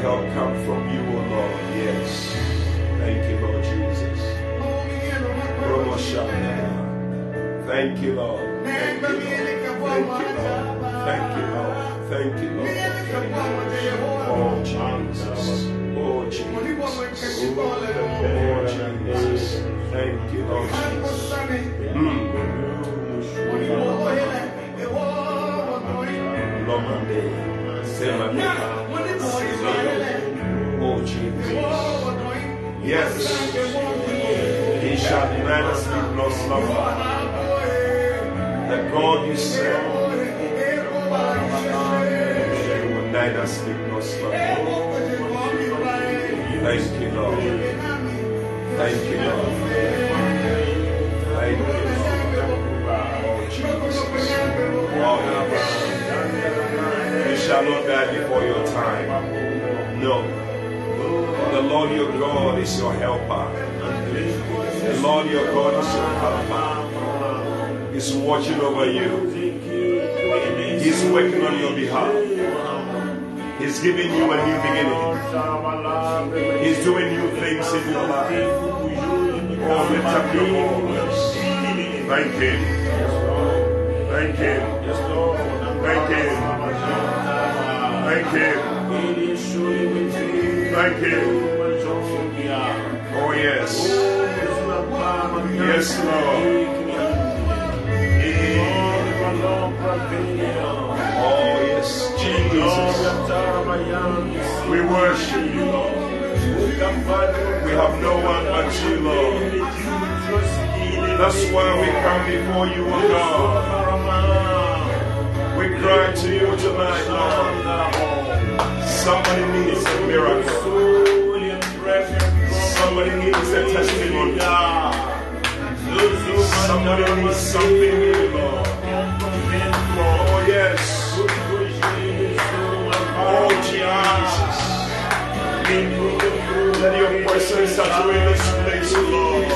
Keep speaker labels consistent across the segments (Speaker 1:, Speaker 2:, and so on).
Speaker 1: Help comes from you, O Lord. Yes. Thank you, Lord Jesus. Thank you, Lord. Thank you, Lord. Thank you, Lord. Thank you, Lord. Thank you, Lord. Oh, Jesus. Oh, Jesus. Oh, Jesus. Thank you, Lord Jesus. Yes. He shall neither sleep nor slumber. The God you serve will neither sleep nor slumber. Thank you, Lord. Thank you, Lord. Thank you, Lord. You shall not die before your time. No. Lord your God is your helper. The Lord your God is your helper. He's watching over you. He's working on your behalf. He's giving you a new beginning. He's doing new things in your life. Oh, lift up your voice. Thank Him. Thank Him. Thank Him. Thank Him. Thank Him. Oh, Yes, Lord. Oh, yes, Jesus. We worship you, Lord. We have no one but you, Lord. That's why we come before you, O God. We cry to you tonight, Lord. Somebody needs a miracle. Somebody needs a testimony. Somebody needs something here, Lord. Oh, yes. Oh, Jesus. Let your presence saturate this place, Lord.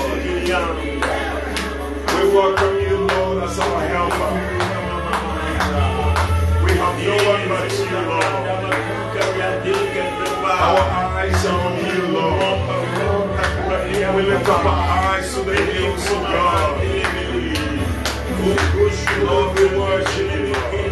Speaker 1: We welcome you, Lord, as our helper. We have no one but you, Lord. Our eyes are on you, Lord. We lift up our eyes to the hills of God. Lord, we worship you.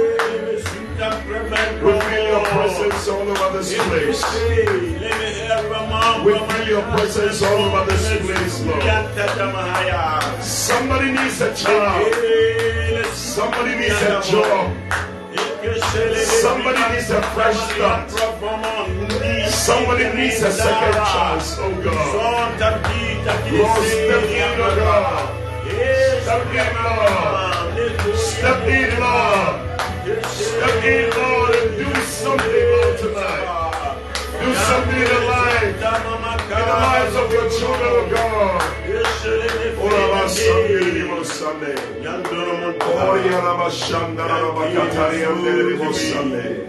Speaker 1: this place. We feel your presence all over this place, Lord. Somebody needs a child. Somebody needs a job. Somebody needs a fresh start. Somebody needs a second chance, oh God. Lord, step in, oh God. Step in, Lord. Step in, Lord. Step in, Lord, and do something, tonight. Do something in life, in the lives of your children, oh God. Sunday.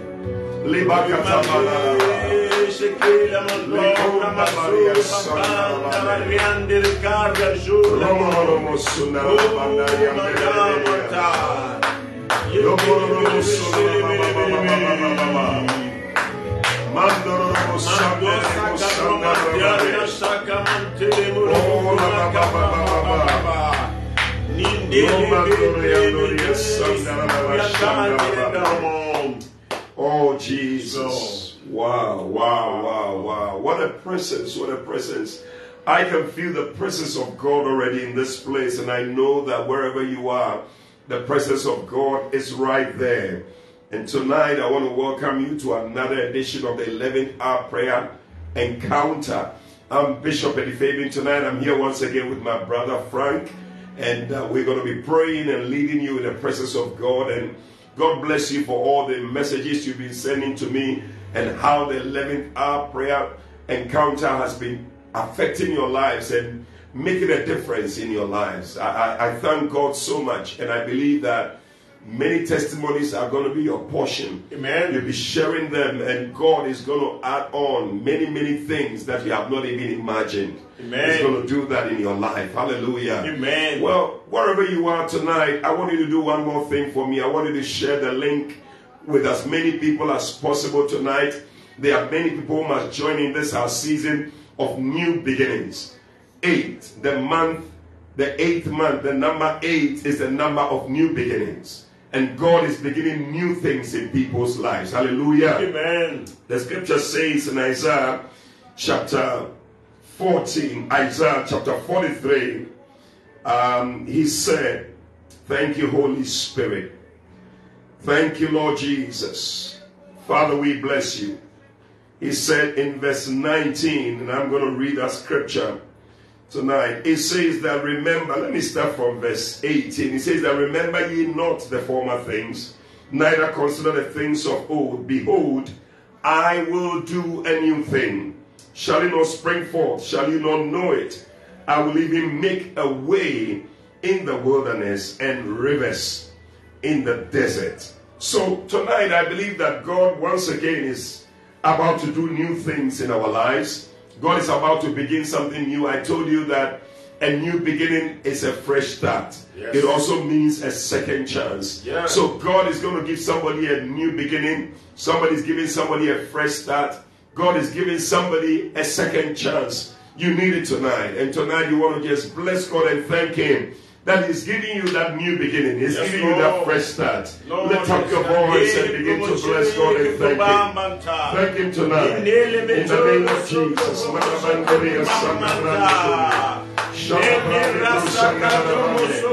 Speaker 1: Oh, Yaraba Shanda, Yaraba Katari, and Derebo Sunday. Libakata Balala. Romo Romo Sundara Bandari, and Derebo Oh Jesus. Wow, wow, wow, wow. What a presence, what a presence. I can feel the presence of God already in this place, and I know that wherever you are, the presence of God is right there. And tonight, I want to welcome you to another edition of the 11th hour prayer encounter. I'm Bishop Eddie Fabin. Tonight, I'm here once again with my brother Frank, and uh, we're going to be praying and leading you in the presence of God. And God bless you for all the messages you've been sending to me and how the 11th hour prayer encounter has been affecting your lives and making a difference in your lives. I, I, I, thank God so much, and I believe that many testimonies are going to be your portion.
Speaker 2: Amen.
Speaker 1: You'll be sharing them, and God is going to add on many, many things that you have not even imagined.
Speaker 2: Amen.
Speaker 1: He's going to do that in your life. Hallelujah.
Speaker 2: Amen.
Speaker 1: Well, wherever you are tonight, I want you to do one more thing for me. I want you to share the link with as many people as possible tonight. There are many people who must join in this our season of new beginnings eight, the month, the eighth month, the number eight is the number of new beginnings. And God is beginning new things in people's lives. Hallelujah.
Speaker 2: Amen.
Speaker 1: The scripture says in Isaiah chapter 14, Isaiah chapter 43, um, he said, Thank you, Holy Spirit. Thank you, Lord Jesus. Father, we bless you. He said in verse 19, and I'm going to read that scripture tonight. It says that remember, let me start from verse 18. It says that remember ye not the former things, neither consider the things of old. Behold, I will do a new thing. Shall it not spring forth? Shall you not know it? I will even make a way in the wilderness and rivers in the desert. So tonight, I believe that God once again is about to do new things in our lives. God is about to begin something new. I told you that a new beginning is a fresh start.
Speaker 2: Yes.
Speaker 1: It also means a second chance. So God is going to give somebody a new beginning. Somebody's giving somebody a fresh start. God is giving somebody a second chance. You need it tonight. And tonight you want to just bless God and thank Him that He's giving you that new beginning. He's
Speaker 2: Yes,
Speaker 1: giving you that fresh start.
Speaker 2: Lord,
Speaker 1: Lift up your voice and begin to bless God and thank Him. Thank Him tonight. In the name of Jesus. Marabanderia Samarantu. Shalabanderia Samarantu.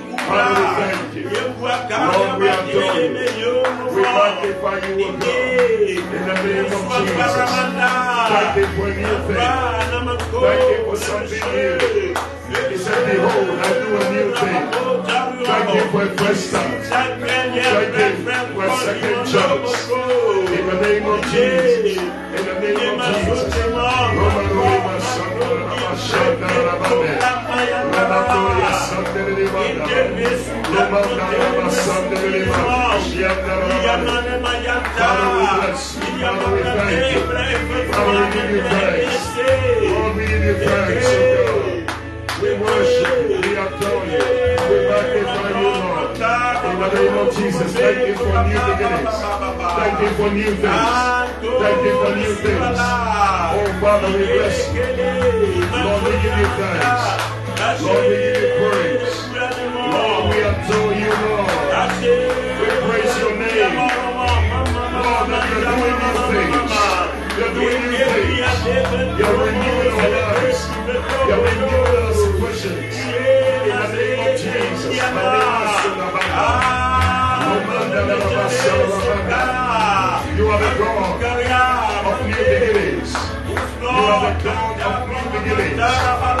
Speaker 1: Thank you. Lord, we. In the name of Jesus. Thank you for. Thank you for something new. He said, Behold, I do a new thing. Thank you for. Thank you for second chance. In the name of Jesus. Jesus, thank you for new beginnings. Thank you for new things. Thank you for new things. Oh, Father, we bless you. Lord, we give you thanks. Lord, we give you praise. Lord, we adore you, Lord. We praise your name. Lord, that you're doing new things. You're doing new things. You're renewing our lives. You're renewing our situations. In the name of Jesus. You are the God of new beginnings. You are the God of new beginnings.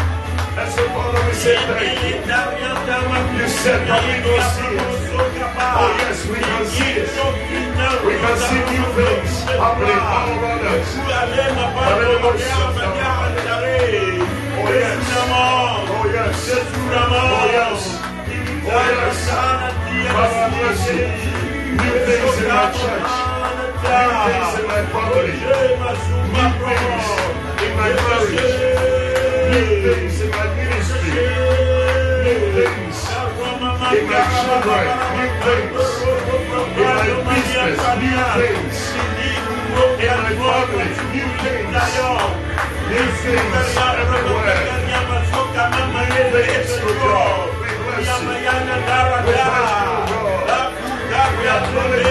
Speaker 1: Oh, yes, we can see it. We can see new things happening all around us. Oh, yes. Oh, yes. Oh, yes. Oh, yes. Father, you. New things in my church. New things in my family. New things in my marriage. Things in my ministry. New things in my children. New things in my business. New things in my family. New things. New things everywhere. Things, oh God. We bless you. We thank you, God. We acknowledge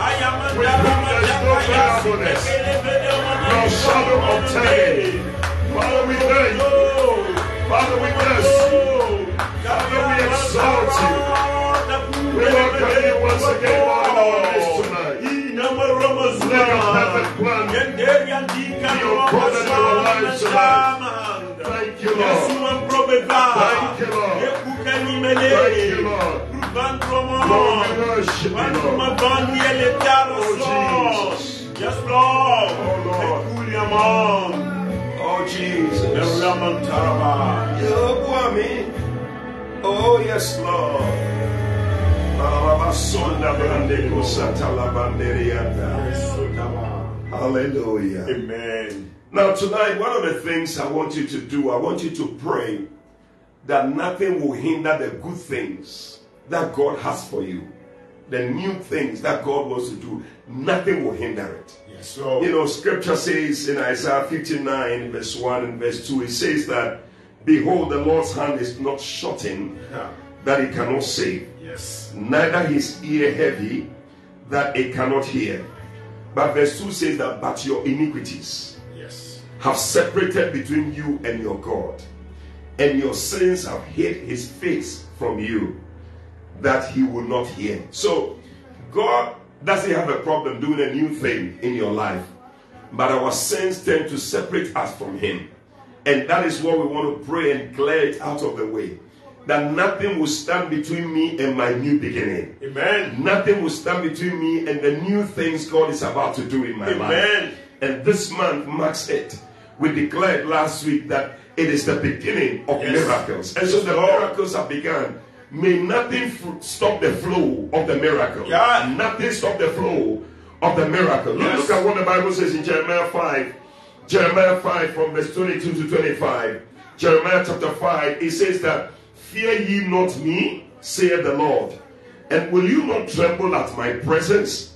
Speaker 1: We with whom there is no gladfulness, nor shadow of turning. Father, we thank you. Father, we bless you. Father, we exalt you. We welcome you once again, Lord, in this tonight. Let your perfect plan be upon our lives tonight. Thank you, Lord. Thank you, Lord. Thank you, Lord. Lord, we worship you, Lord. Oh.
Speaker 2: Yes, Lord.
Speaker 1: Oh, Lord. Oh, Jesus.
Speaker 2: Raman Taraba.
Speaker 1: Oh, yes, Lord. Barabasonda brande kusata la banderiata. Hallelujah.
Speaker 2: Amen.
Speaker 1: Now, tonight, one of the things I want you to do, I want you to pray that nothing will hinder the good things that God has for you. The new things that God wants to do, nothing will hinder it.
Speaker 2: Yes, so.
Speaker 1: You know, scripture says in Isaiah 59, verse 1 and verse 2, it says that, Behold, the Lord's hand is not shortened
Speaker 2: Yeah.
Speaker 1: that it cannot save,
Speaker 2: Yes.
Speaker 1: neither his ear heavy that it cannot hear. But verse 2 says that, But your iniquities
Speaker 2: Yes.
Speaker 1: have separated between you and your God, and your sins have hid his face from you, that he will not hear. So, God doesn't have a problem doing a new thing in your life, but our sins tend to separate us from him. And that is what we want to pray and clear it out of the way. That nothing will stand between me and my new beginning.
Speaker 2: Amen.
Speaker 1: Nothing will stand between me and the new things God is about to do in my life.
Speaker 2: Amen.
Speaker 1: And this month marks it. We declared last week that it is the beginning of
Speaker 2: Yes.
Speaker 1: miracles. And so the miracles have begun. May nothing f- stop the flow of the miracle.
Speaker 2: Yeah.
Speaker 1: Nothing stop the flow of the miracle. Look-
Speaker 2: Yes.
Speaker 1: Look at what the Bible says in Jeremiah 5. Jeremiah 5 from verse 22 to 25. Jeremiah chapter 5, it says that, Fear ye not me, saith the Lord, and will you not tremble at my presence,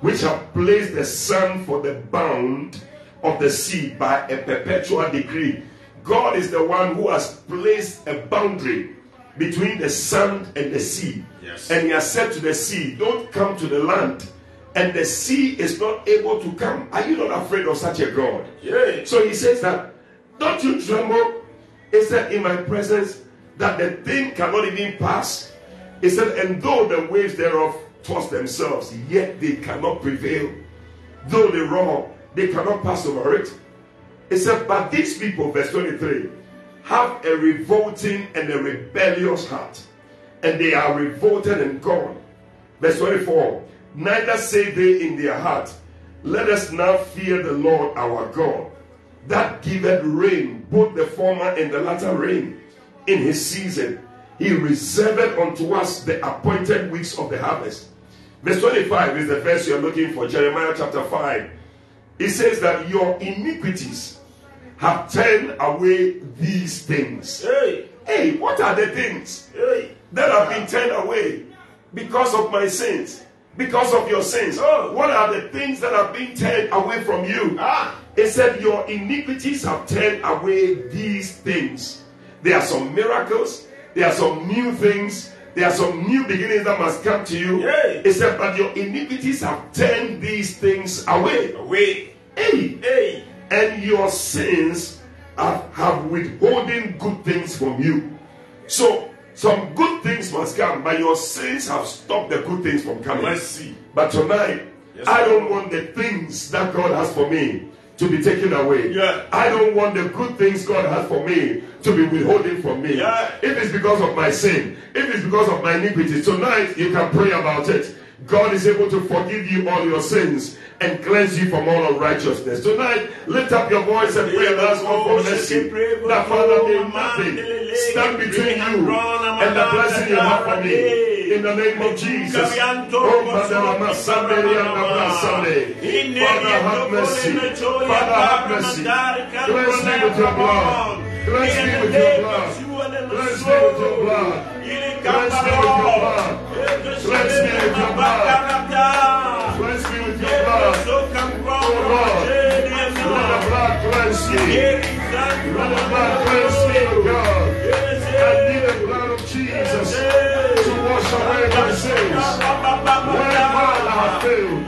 Speaker 1: which have placed the sun for the bound of the sea by a perpetual decree? God is the one who has placed a boundary between the sand and the sea.
Speaker 2: Yes.
Speaker 1: And he has said to the sea, Don't come to the land. And the sea is not able to come. Are you not afraid of such a God?
Speaker 2: Yay.
Speaker 1: So he says that, don't you tremble? He said, in my presence, that the thing cannot even pass. He said, and though the waves thereof toss themselves, yet they cannot prevail. Though they roar, they cannot pass over it. He said, but these people, verse 23, have a revolting and a rebellious heart, and they are revolted and gone. Verse 24 Neither say they in their heart, Let us now fear the Lord our God, that giveth rain, both the former and the latter rain, in his season. He reserved unto us the appointed weeks of the harvest. Verse 25 is the verse you're looking for, Jeremiah chapter 5. It says that your iniquities have turned away these things.
Speaker 2: Hey.
Speaker 1: Hey, what are the things?
Speaker 2: Hey.
Speaker 1: that have been turned away because of my sins, because of your sins.
Speaker 2: Oh.
Speaker 1: What are the things that have been turned away from you?
Speaker 2: Ah.
Speaker 1: It said, Your iniquities have turned away these things. There are some miracles, there are some new things, there are some new beginnings that must come to you. Said, But your iniquities have turned these things away.
Speaker 2: Away.
Speaker 1: Hey,
Speaker 2: Hey.
Speaker 1: and your sins have, have withholding good things from you. So some good things must come, but your sins have stopped the good things from coming.
Speaker 2: Mercy.
Speaker 1: But tonight,
Speaker 2: Yes,
Speaker 1: I don't want the things that God has for me to be taken away.
Speaker 2: Yeah.
Speaker 1: I don't want the good things God has for me to be withholding from me.
Speaker 2: Yeah.
Speaker 1: If it's because of my sin, if it's because of my iniquity, tonight you can pray about it. God is able to forgive you all your sins and cleanse you from all unrighteousness. Tonight, lift up your voice and pray and ask God for mercy. That Father, may nothing stand between you and the blessing you have for me. In the name of Jesus. Madalama Sanderi and Abra Sunday. Father, have mercy. Father, have mercy. Me with your blood. Cleanse me with your blood. Cleanse me with your blood. Cleanse me with your blood. Cleanse me with your blood. Cleanse me with your blood. Oh Lord, let the blood cleanse me. Let the blood cleanse me, God. I need the blood of Jesus to wash away my sins. When Lord I have failed,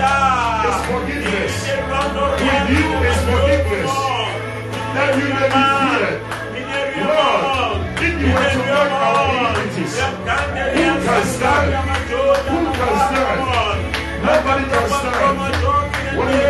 Speaker 1: is forgiveness. With you is forgiveness. That you may be feared. Lord, if you were to work our iniquities, who can stand? Who can stand? Nobody can stand. When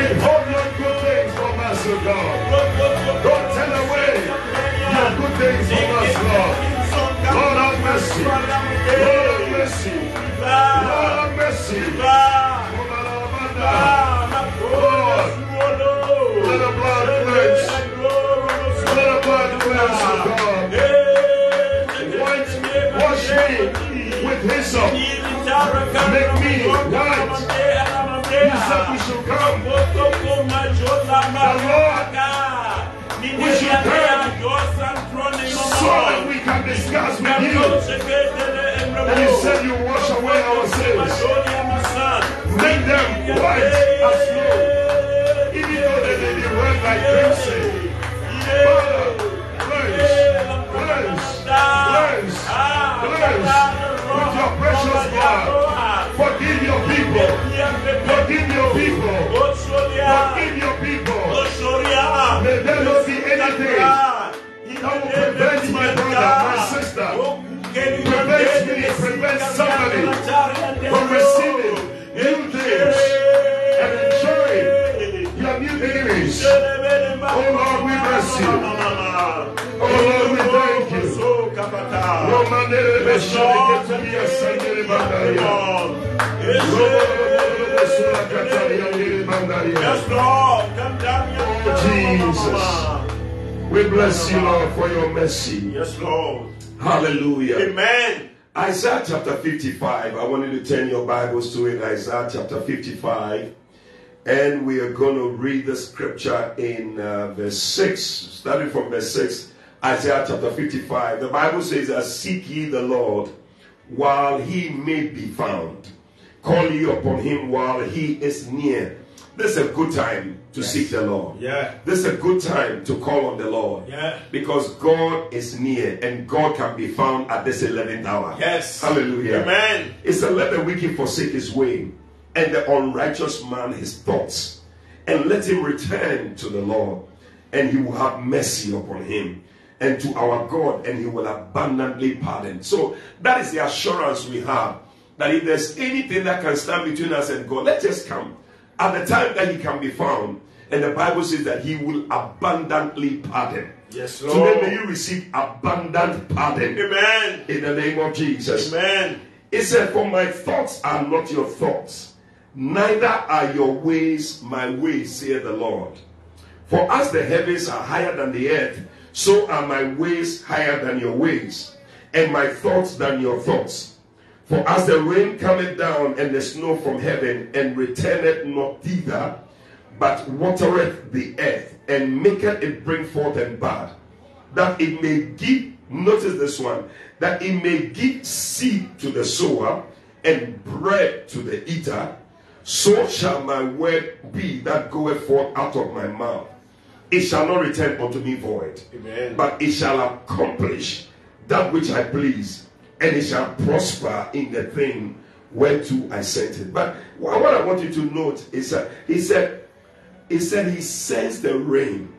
Speaker 1: from us, O God. Don't turn away your good things from us, Lord. Lord have mercy. Lord have mercy. Lord have mercy. Lord, let the blood cleanse. Let the blood cleanse, O God. White, wash me with hyssop. Make me white. You said we. We can discuss with you. And you said you wash away our sins. Make them white. Even though they red like. Father, with your precious blood. Forgive your people. Forgive your people. Forgive your people. May there not be anything that will prevent my brother, my sister, prevent me, prevent somebody from receiving new things and enjoying your new beginnings. Oh Lord, we bless you. Oh Lord, we thank you. Romanere beshari ketulia sangere bandaria. Romanere besura katalia ngere bandaria.
Speaker 2: Yes, Lord. Come down here.
Speaker 1: Jesus. We bless you, Lord, for your mercy.
Speaker 2: Yes, Lord.
Speaker 1: Hallelujah.
Speaker 2: Amen.
Speaker 1: Isaiah chapter 55. I want you to turn your Bibles to it. Isaiah chapter 55. And we are going to read the scripture in uh, verse 6, starting from verse 6. Isaiah chapter 55. The Bible says, "As Seek ye the Lord while he may be found. Call you upon him while he is near. This is a good time to seek the Lord.
Speaker 2: Yeah.
Speaker 1: This is a good time to call on the Lord.
Speaker 2: Yeah.
Speaker 1: Because God is near and God can be found at this 11th hour.
Speaker 2: Yes.
Speaker 1: Hallelujah.
Speaker 2: Amen.
Speaker 1: It's a let the wicked forsake his way and the unrighteous man his thoughts. And let him return to the Lord, and he will have mercy upon him. And to our God, and he will abundantly pardon. So that is the assurance we have that if there's anything that can stand between us and God, let us come at the time that he can be found. And the Bible says that he will abundantly pardon.
Speaker 2: Yes, Lord.
Speaker 1: Today may you receive abundant pardon
Speaker 2: Amen.
Speaker 1: in the name of Jesus.
Speaker 2: Amen.
Speaker 1: He said, For my thoughts are not your thoughts, neither are your ways my ways, saith the Lord. For as the heavens are higher than the earth, so are my ways higher than your ways, and my thoughts than your thoughts. For as the rain cometh down and the snow from heaven, and returneth not thither, but watereth the earth, and maketh it bring forth and bud, that it may give, notice this one, that it may give seed to the sower and bread to the eater, so shall my word be that goeth forth out of my mouth. It shall not return unto me void,
Speaker 2: Amen.
Speaker 1: but it shall accomplish that which I please, and it shall prosper in the thing whereto I sent it. But what I want you to note is that he said, he said he sends the rain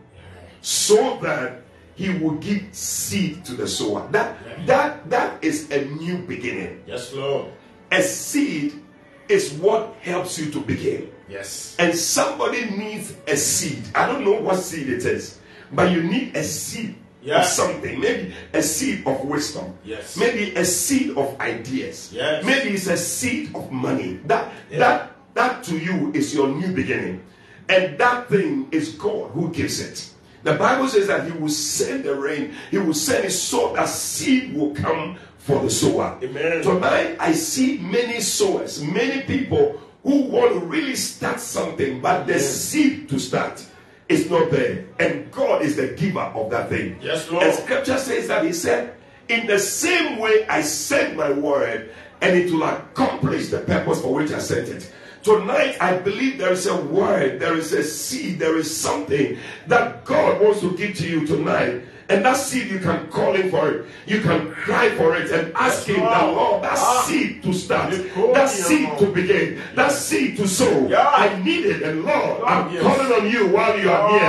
Speaker 1: so that he will give seed to the sower. That that that is a new beginning.
Speaker 2: Yes, Lord.
Speaker 1: A seed is what helps you to begin.
Speaker 2: Yes.
Speaker 1: And somebody needs a seed. I don't know what seed it is, but you need a seed Of something. Maybe a seed of wisdom.
Speaker 2: Yes.
Speaker 1: Maybe a seed of ideas.
Speaker 2: Yes.
Speaker 1: Maybe it's a seed of money. That
Speaker 2: Yeah.
Speaker 1: that that to you is your new beginning. And that thing is God who gives it. The Bible says that He will send the rain, He will send it so that seed will come for the sower.
Speaker 2: Amen.
Speaker 1: Tonight, I see many sowers, many people who want to really start something, but the seed to start is not there. And God is the giver of that thing.
Speaker 2: Yes, Lord.
Speaker 1: And scripture says that He said, In the same way I sent my word, and it will accomplish the purpose for which I sent it. Tonight, I believe there is a word, there is a seed, there is something that God wants to give to you tonight. And that seed, you can call him for it. You can cry for it and ask him that,
Speaker 2: Lord.
Speaker 1: That
Speaker 2: Ah.
Speaker 1: seed to start, that seed to begin, that seed to sow. I need it. And Lord, I'm calling on you while you are here.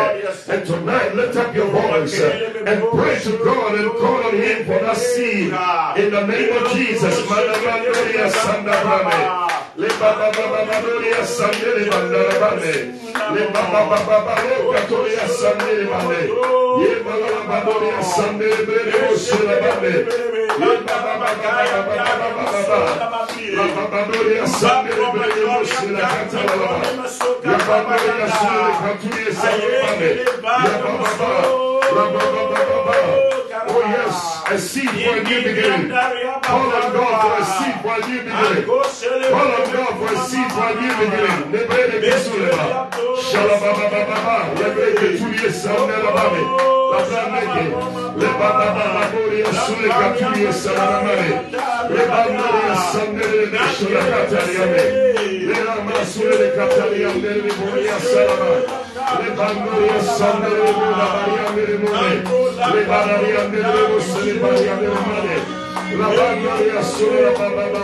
Speaker 1: And tonight, lift up your voice uh, and pray to God and call on him for that seed. In the name of Jesus. lebababababaloya sandele bandala bane lebababababalo katoya sandele bane yebalababaloya sandele bele kosela bane lebabababababababababaloya sandele bele kosela katalaba yababaloya sandele katuye sandele bane yabababa rabababababa a seed for a new beginning. Call on God for a seed for a new beginning. Call on God for a seed for a new beginning. Shalababababa. Lebrede Tulie. Labraneke. Lebababa Shulakatariame. Lelama Sule Katariame Boria Salama. Lebandaria Sandele Labariame Mone. Lebanaria Sule Bariame Mane. Labandaria Sule Bababa.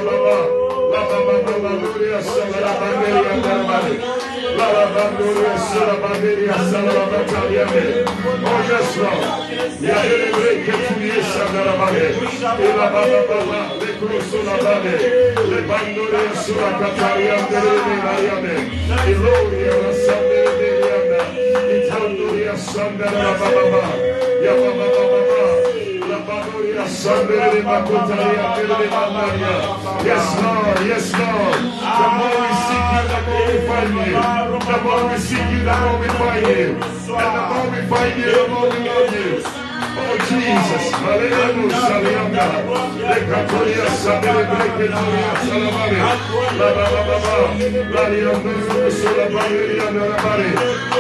Speaker 1: La Babadoria Salabanderia Darmani. La Labandoria Salabanderia Salabatalia. Oh, yes, Lord. Yadere Breke Tuye Sadarabane. La Baba, Le Crusola Bane. Le Bandoria Sulacataria de Mariame. Iloria La Sanderiana. Itandoria Sandara Baba. Yababa Baba. La Badoria Sandere Makotaria de Mandaria. Yes, Lord. Yes, Lord. The more we seek you, the more we find you. The more we seek you, the more we find you. And the more we find you, the more we love you. Oh Jesus, Salamare, La La Salabaria Naramare.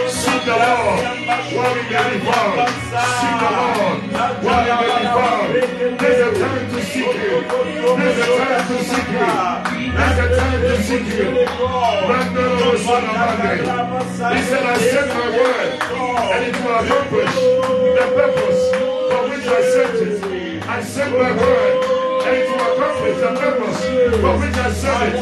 Speaker 1: Seek the Lord we may be the Lord we may be Mandoro Salamare. He said, I sent my word and it will accomplish the purpose for which I sent it. I sent my word and it will accomplish the purpose for which I sent it.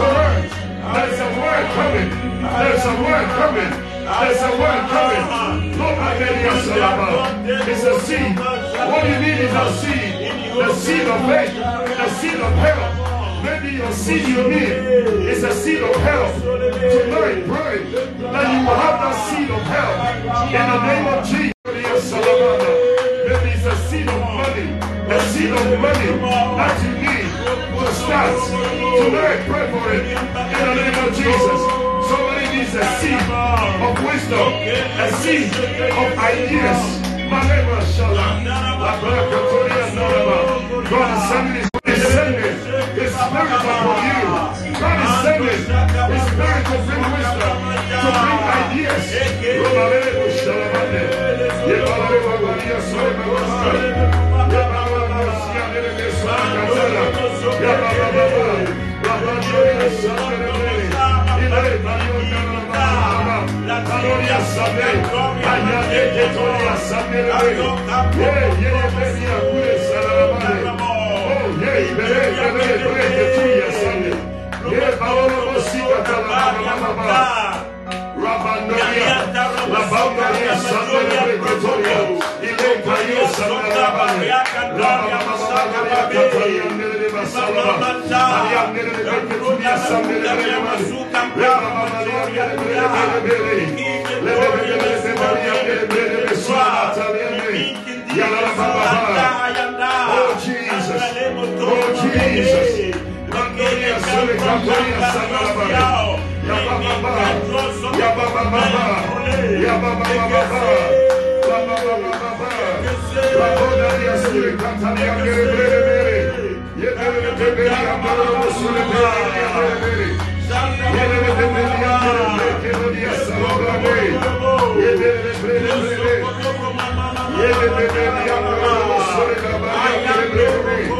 Speaker 1: Tonight, there's a word coming. There's a word coming. There's a word coming. At Salama. It's a seed. What you need is a seed. The seed of faith. The seed of help. Maybe your seed you need is a seed of help. Tonight, pray that you will have that seed of help in the name of Jesus. Maybe it's a seed of money, a seed of money that you need to start. Tonight, pray for it in the name of Jesus. Somebody needs a seed of wisdom, a seed of ideas. God is sending His His spirit upon you. God is sending spirit to bring wisdom, to bring ideas. Solemamama. Yebalebo Rabandoria Sandelebe. Oh,
Speaker 2: Jesus. Oh Jesus. Mandoria sole cantoria sagrada. Ya baba baba. Ya baba baba. Ya baba baba. Ya baba baba. La bonaria sole cantaria bere bere bere. Ye bere bere bere amaro sole bere bere bere. Ye bere bere bere amaro ke doria sagrada bere. Ye bere bere bere. Ye bere bere amaro sole cantaria bere bere.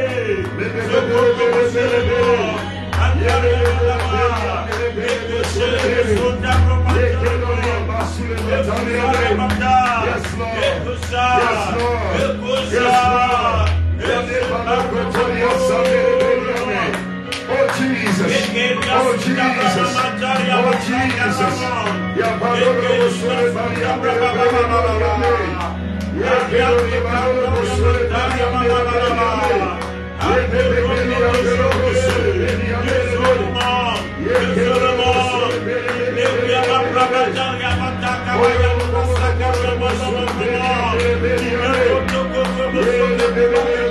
Speaker 2: Oh Jesus. Oh Jesus. Ya Padre Sole Maria Ya quiero llevar los Sole Maria Ya bebe bebe ya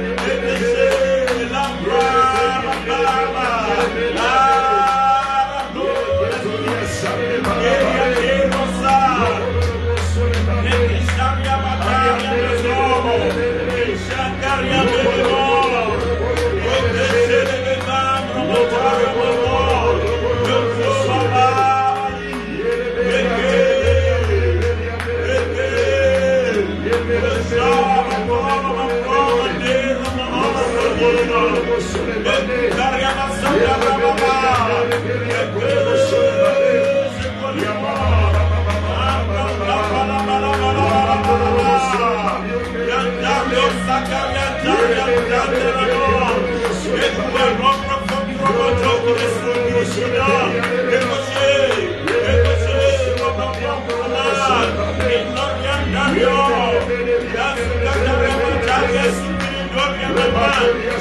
Speaker 1: Emotion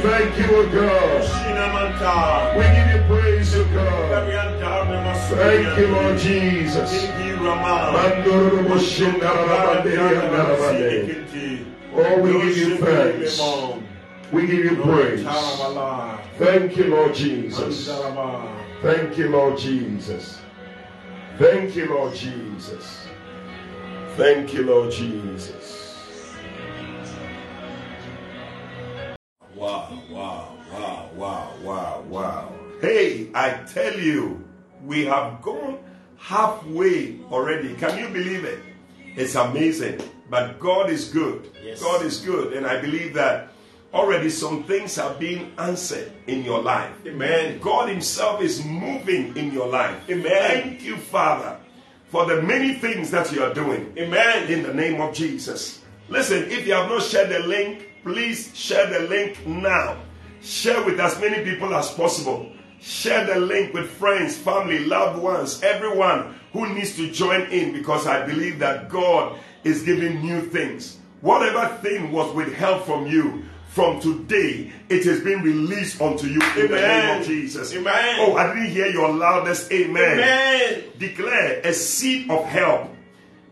Speaker 2: thank you, O God. We give you praise, O God. Thank you, Lord Jesus. Oh, we give you thanks. We give you praise. Thank you, Lord Jesus. Thank you, Lord Jesus. Thank you, Lord Jesus. Thank you, Lord Jesus.
Speaker 1: Hey, I tell you, we have gone halfway already. Can you believe it? It's amazing. But God is good. Yes. God is good. And I believe that already some things have been answered in your life.
Speaker 2: Amen.
Speaker 1: God Himself is moving in your life.
Speaker 2: Amen.
Speaker 1: Thank you, Father, for the many things that you are doing.
Speaker 2: Amen.
Speaker 1: In the name of Jesus. Listen, if you have not shared the link, Please share the link now. Share with as many people as possible. Share the link with friends, family, loved ones, everyone who needs to join in because I believe that God is giving new things. Whatever thing was withheld from you, from today, it has been released unto you in amen. the name of Jesus.
Speaker 2: Amen.
Speaker 1: Oh, I didn't hear your loudest amen.
Speaker 2: amen.
Speaker 1: Declare a seed of help.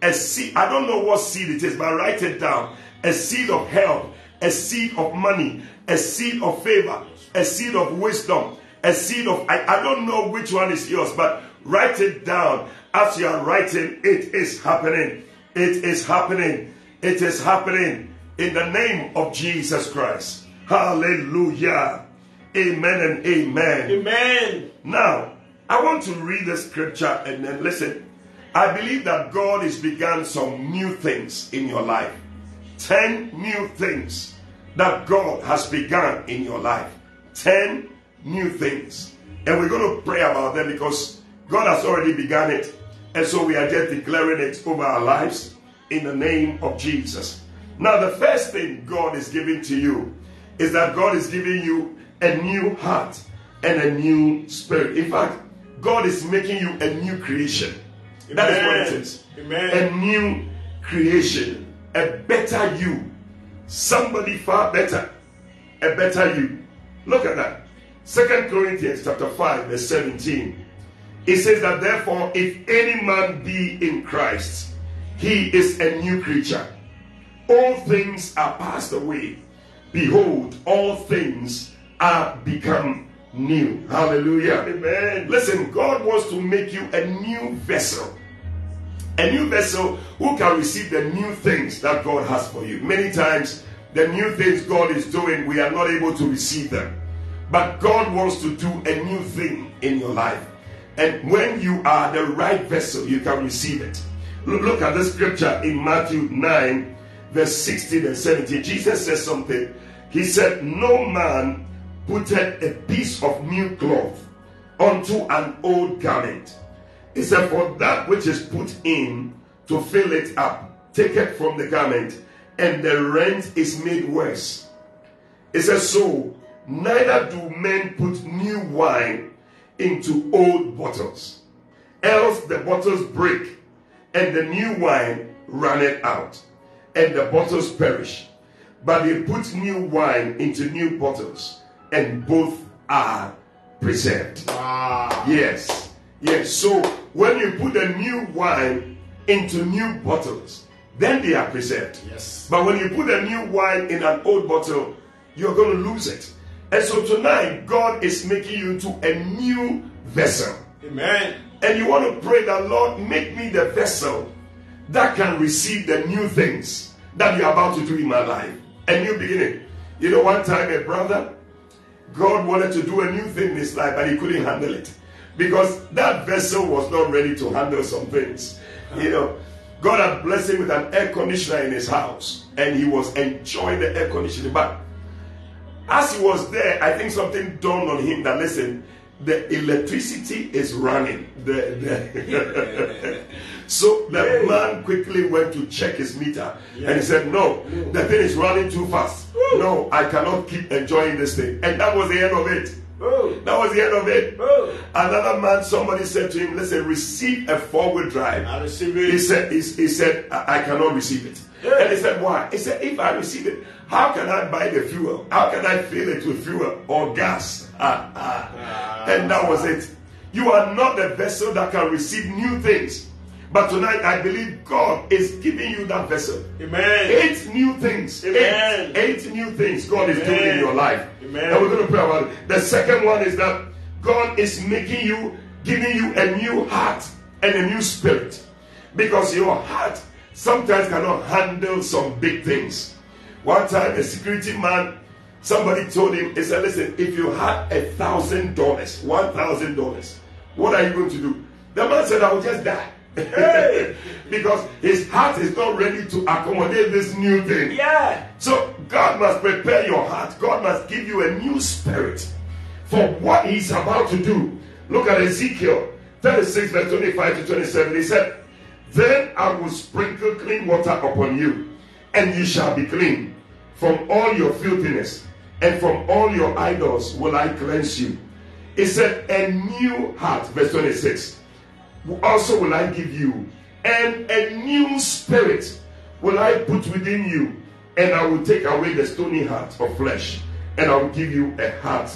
Speaker 1: A seed, I don't know what seed it is, but write it down. A seed of help a seed of money, a seed of favor, a seed of wisdom, a seed of, I, I don't know which one is yours, but write it down. As you are writing, it is happening. It is happening. It is happening in the name of Jesus Christ. Hallelujah. Amen and amen.
Speaker 2: Amen.
Speaker 1: Now, I want to read the scripture and then listen. I believe that God has begun some new things in your life. 10 new things that God has begun in your life. 10 new things. And we're going to pray about them because God has already begun it. And so we are just declaring it over our lives in the name of Jesus. Now, the first thing God is giving to you is that God is giving you a new heart and a new spirit. In fact, God is making you a new creation. Amen. That is what it is.
Speaker 2: Amen.
Speaker 1: A new creation a better you. Somebody far better. A better you. Look at that. Second Corinthians chapter 5, verse 17. It says that therefore, if any man be in Christ, he is a new creature. All things are passed away. Behold, all things are become new. Hallelujah.
Speaker 2: Amen.
Speaker 1: Listen, God wants to make you a new vessel a new vessel who can receive the new things that God has for you. Many times, the new things God is doing, we are not able to receive them. But God wants to do a new thing in your life. And when you are the right vessel, you can receive it. Look at the scripture in Matthew 9, verse 16 and 17. Jesus says something. He said, No man putteth a piece of new cloth onto an old garment he said, For that which is put in to fill it up, take it from the garment, and the rent is made worse. He says, So neither do men put new wine into old bottles, else the bottles break, and the new wine runneth out, and the bottles perish. But they put new wine into new bottles, and both are preserved.
Speaker 2: Wow.
Speaker 1: Yes. Yes, so when you put the new wine into new bottles, then they are preserved.
Speaker 2: Yes.
Speaker 1: But when you put a new wine in an old bottle, you're going to lose it. And so tonight, God is making you into a new vessel.
Speaker 2: Amen.
Speaker 1: And you want to pray that, Lord, make me the vessel that can receive the new things that you're about to do in my life. A new beginning. You know, one time a brother, God wanted to do a new thing in his life, but he couldn't handle it because that vessel was not ready to handle some things. You know, God had blessed him with an air conditioner in his house, and he was enjoying the air conditioning. But As he was there, I think something dawned on him that listen, the electricity is running. The, the so the man quickly went to check his meter and he said, No, the thing is running too fast. No, I cannot keep enjoying this thing. And that was the end of it. That was the end of it. Another man, somebody said to him, Listen, receive a four-wheel drive.
Speaker 2: I receive it.
Speaker 1: He said, he, he said, I, I cannot receive it. And he said, Why? He said, If I receive it, how can I buy the fuel? How can I fill it with fuel or gas? Ah, ah. And that was it. You are not the vessel that can receive new things. But tonight, I believe God is giving you that vessel.
Speaker 2: Amen.
Speaker 1: Eight new things.
Speaker 2: Amen.
Speaker 1: Eight, eight new things God is doing in your life.
Speaker 2: Amen.
Speaker 1: And we're going to pray about it. The second one is that God is making you, giving you a new heart and a new spirit. Because your heart sometimes cannot handle some big things. One time, a security man, somebody told him, he said, Listen, if you had a thousand dollars, one thousand dollars, what are you going to do? The man said, I will just die. because his heart is not ready to accommodate this new thing.
Speaker 2: Yeah.
Speaker 1: So God must prepare your heart. God must give you a new spirit for what He's about to do. Look at Ezekiel 36, verse 25 to 27. He said, Then I will sprinkle clean water upon you, and you shall be clean. From all your filthiness and from all your idols will I cleanse you. He said, A new heart, verse 26 also will I give you, and a new spirit will I put within you, and I will take away the stony heart of flesh, and I will give you a heart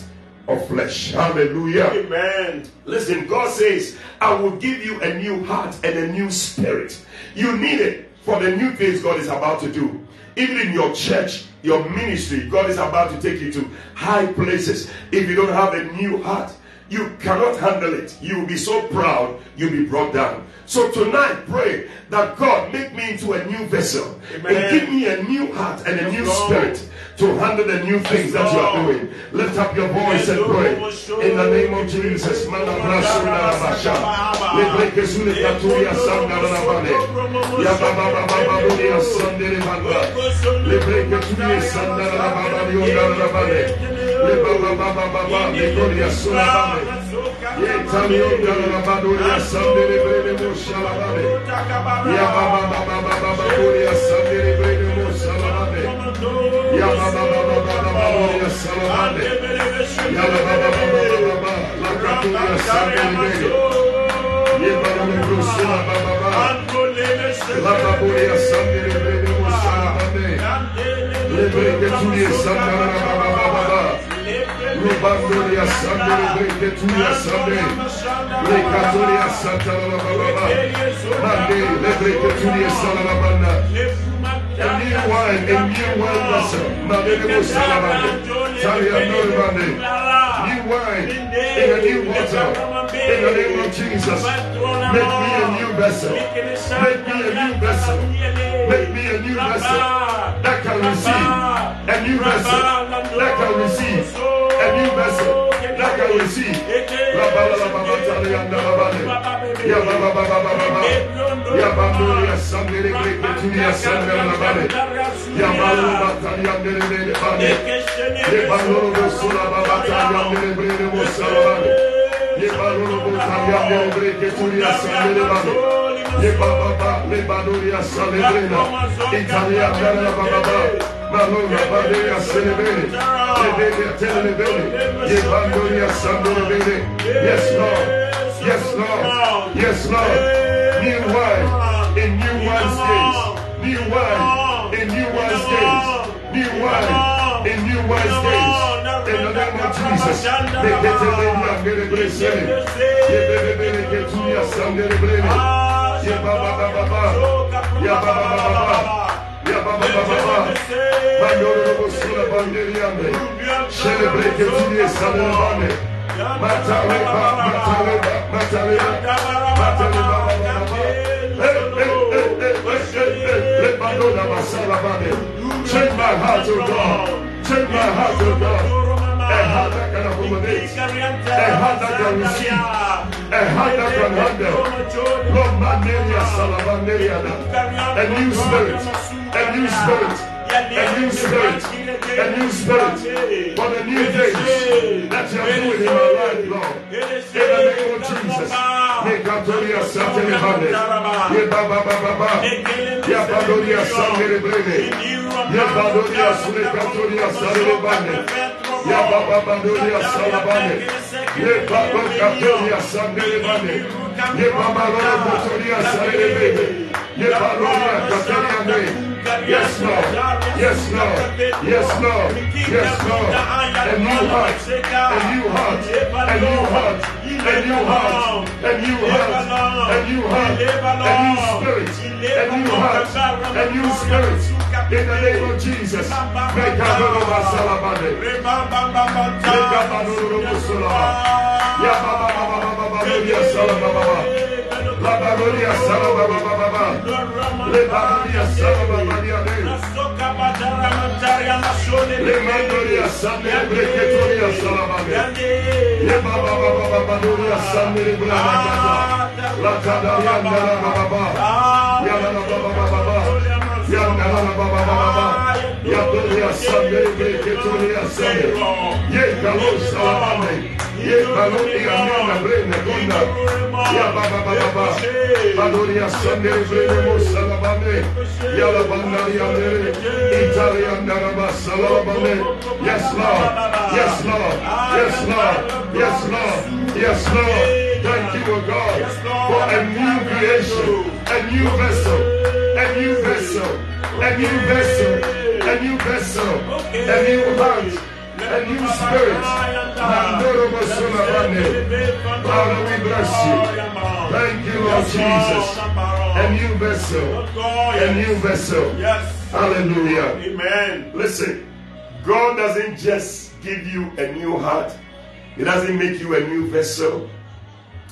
Speaker 1: of flesh. Hallelujah.
Speaker 2: Amen.
Speaker 1: Listen, God says, I will give you a new heart and a new spirit. You need it for the new things God is about to do. Even in your church, your ministry, God is about to take you to high places. If you don't have a new heart, you cannot handle it. You will be so proud, you'll be brought down. So tonight, pray that God make me into a new vessel
Speaker 2: Amen.
Speaker 1: and give me a new heart and a new spirit to handle the new things that you are doing. Lift up your voice and pray in the name of Jesus. Katuria Rubandoria sande lebreke turia sande. Lekatoria santa baba. Mande lebreke turia sala la banda. A new wine, a new wine vessel. Mande mo. Talia no. New wine in a new water. In the name of Jesus. Make me a new vessel. Make me a new vessel. Make me a new vessel that can receive. A new vessel that can receive. A new vessel that can. La ba Telebele. Yes, Lord. Yes, Lord. Yes, Lord. New wine in new wine days. New wine in new wine days. New wine in new wine days. In the name of Jesus. Leketelebele Angelebele. Yebelebele Ketunia Sandelebele. Yebaba Baba Baba. Yababa Baba Baba. Yababa Baba Baba. Mandoro Bosula Banderiande. Celebrate que tu es salvable. Mataleba, Mataleba, Mataleba, Mataleba, Change my heart, oh God. Change my heart, oh God. A can accommodate. A can receive. A can handle. Lord, Salamandelia. A new spirit. A new spirit. A new spirit. a new spirit for the new things that you are doing in our life, Lord. In the name of Jesus. Mekatoria Satele Bane. Ye Baba Baba Baba. Ya Badoria Sangere Brene. Ye Badoria Sule Katoria Sale Bane. Yes, Lord. Yes, Lord. Yes, Lord. Yes, Lord. A new heart. A new heart. A new heart. A new heart. A new heart. A new heart. A new spirit. A new heart. A new spirit. In the name of Jesus. Salababa. La Yes Lord. Yes Lord. Yes Lord. Yes Lord. Yes. Thank you, O God, for a new creation, a new vessel, a new vessel, a new vessel, a new vessel, a new heart, a new spirit. Father, we bless you. Thank you, Lord Jesus. A new vessel, a new vessel.
Speaker 2: Yes.
Speaker 1: Hallelujah.
Speaker 2: Amen.
Speaker 1: Listen, God doesn't just give you a new heart, He doesn't make you a new vessel,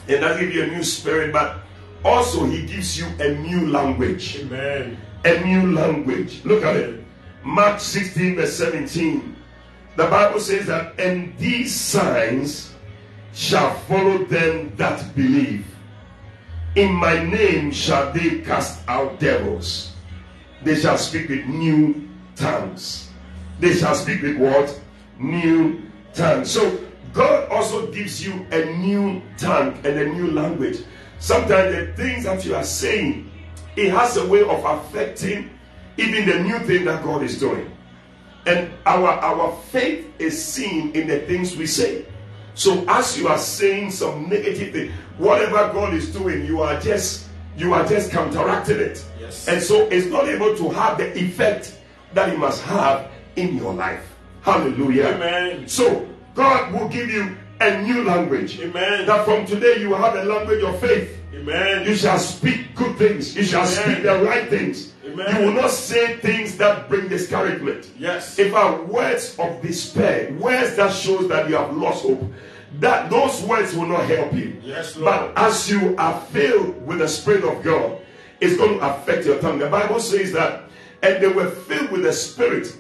Speaker 1: He doesn't give you a new spirit, but also He gives you a new language.
Speaker 2: Amen.
Speaker 1: A new language. Look at it. Mark 16, verse 17. The Bible says that, and these signs shall follow them that believe. In my name shall they cast out devils. They shall speak with new tongues. They shall speak with what? New tongues. So God also gives you a new tongue and a new language. Sometimes the things that you are saying, it has a way of affecting even the new thing that God is doing. And our our faith is seen in the things we say. So as you are saying some negative thing, whatever God is doing, you are just you are just counteracting it.
Speaker 2: Yes.
Speaker 1: And so it's not able to have the effect that it must have in your life. Hallelujah.
Speaker 2: Amen.
Speaker 1: So God will give you a new language.
Speaker 2: Amen.
Speaker 1: That from today you will have a language of faith.
Speaker 2: Amen.
Speaker 1: You shall speak good things. You shall
Speaker 2: Amen.
Speaker 1: speak the right things.
Speaker 2: Amen.
Speaker 1: You will not say things that bring discouragement.
Speaker 2: Yes.
Speaker 1: If are words of despair, words that shows that you have lost hope, that those words will not help you.
Speaker 2: Yes, Lord.
Speaker 1: But as you are filled with the Spirit of God, it's going to affect your tongue. The Bible says that, and they were filled with the Spirit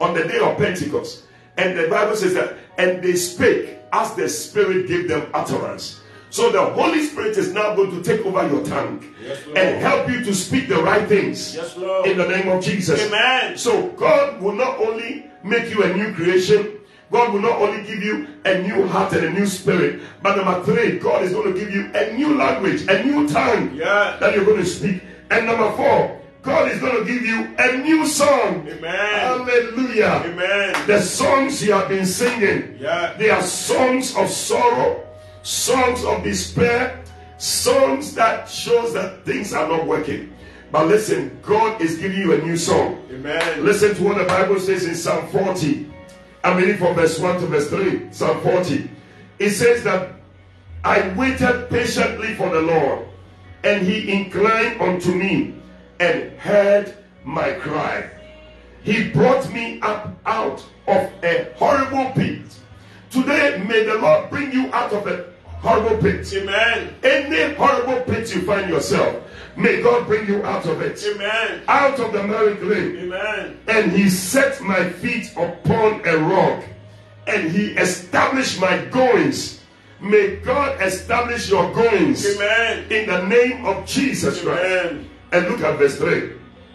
Speaker 1: on the day of Pentecost. And the Bible says that, and they spake as the Spirit gave them utterance. So the Holy Spirit is now going to take over your tongue
Speaker 2: Yes,
Speaker 1: and help you to speak the right things
Speaker 2: Yes,
Speaker 1: in the name of Jesus.
Speaker 2: Amen.
Speaker 1: So God will not only make you a new creation, God will not only give you a new heart and a new spirit, but number three, God is going to give you a new language, a new tongue
Speaker 2: Yeah.
Speaker 1: that you're going to speak. And number four, God is going to give you a new song.
Speaker 2: Amen.
Speaker 1: Hallelujah.
Speaker 2: Amen.
Speaker 1: The songs you have been singing,
Speaker 2: Yeah.
Speaker 1: they are songs of sorrow, songs of despair, songs that shows that things are not working. But listen, God is giving you a new song.
Speaker 2: Amen.
Speaker 1: Listen to what the Bible says in Psalm 40. I'm reading from verse 1 to verse 3. Psalm 40. It says that I waited patiently for the Lord, and he inclined unto me and heard my cry. He brought me up out of a horrible pit. Today, may the Lord bring you out of a horrible pit.
Speaker 2: Amen.
Speaker 1: Any horrible pit you find yourself, may God bring you out of it.
Speaker 2: Amen.
Speaker 1: Out of the married clay.
Speaker 2: Amen.
Speaker 1: And he set my feet upon a rock, and he established my goings. May God establish your goings
Speaker 2: Amen.
Speaker 1: in the name of Jesus Christ.
Speaker 2: Amen.
Speaker 1: And look at verse 3.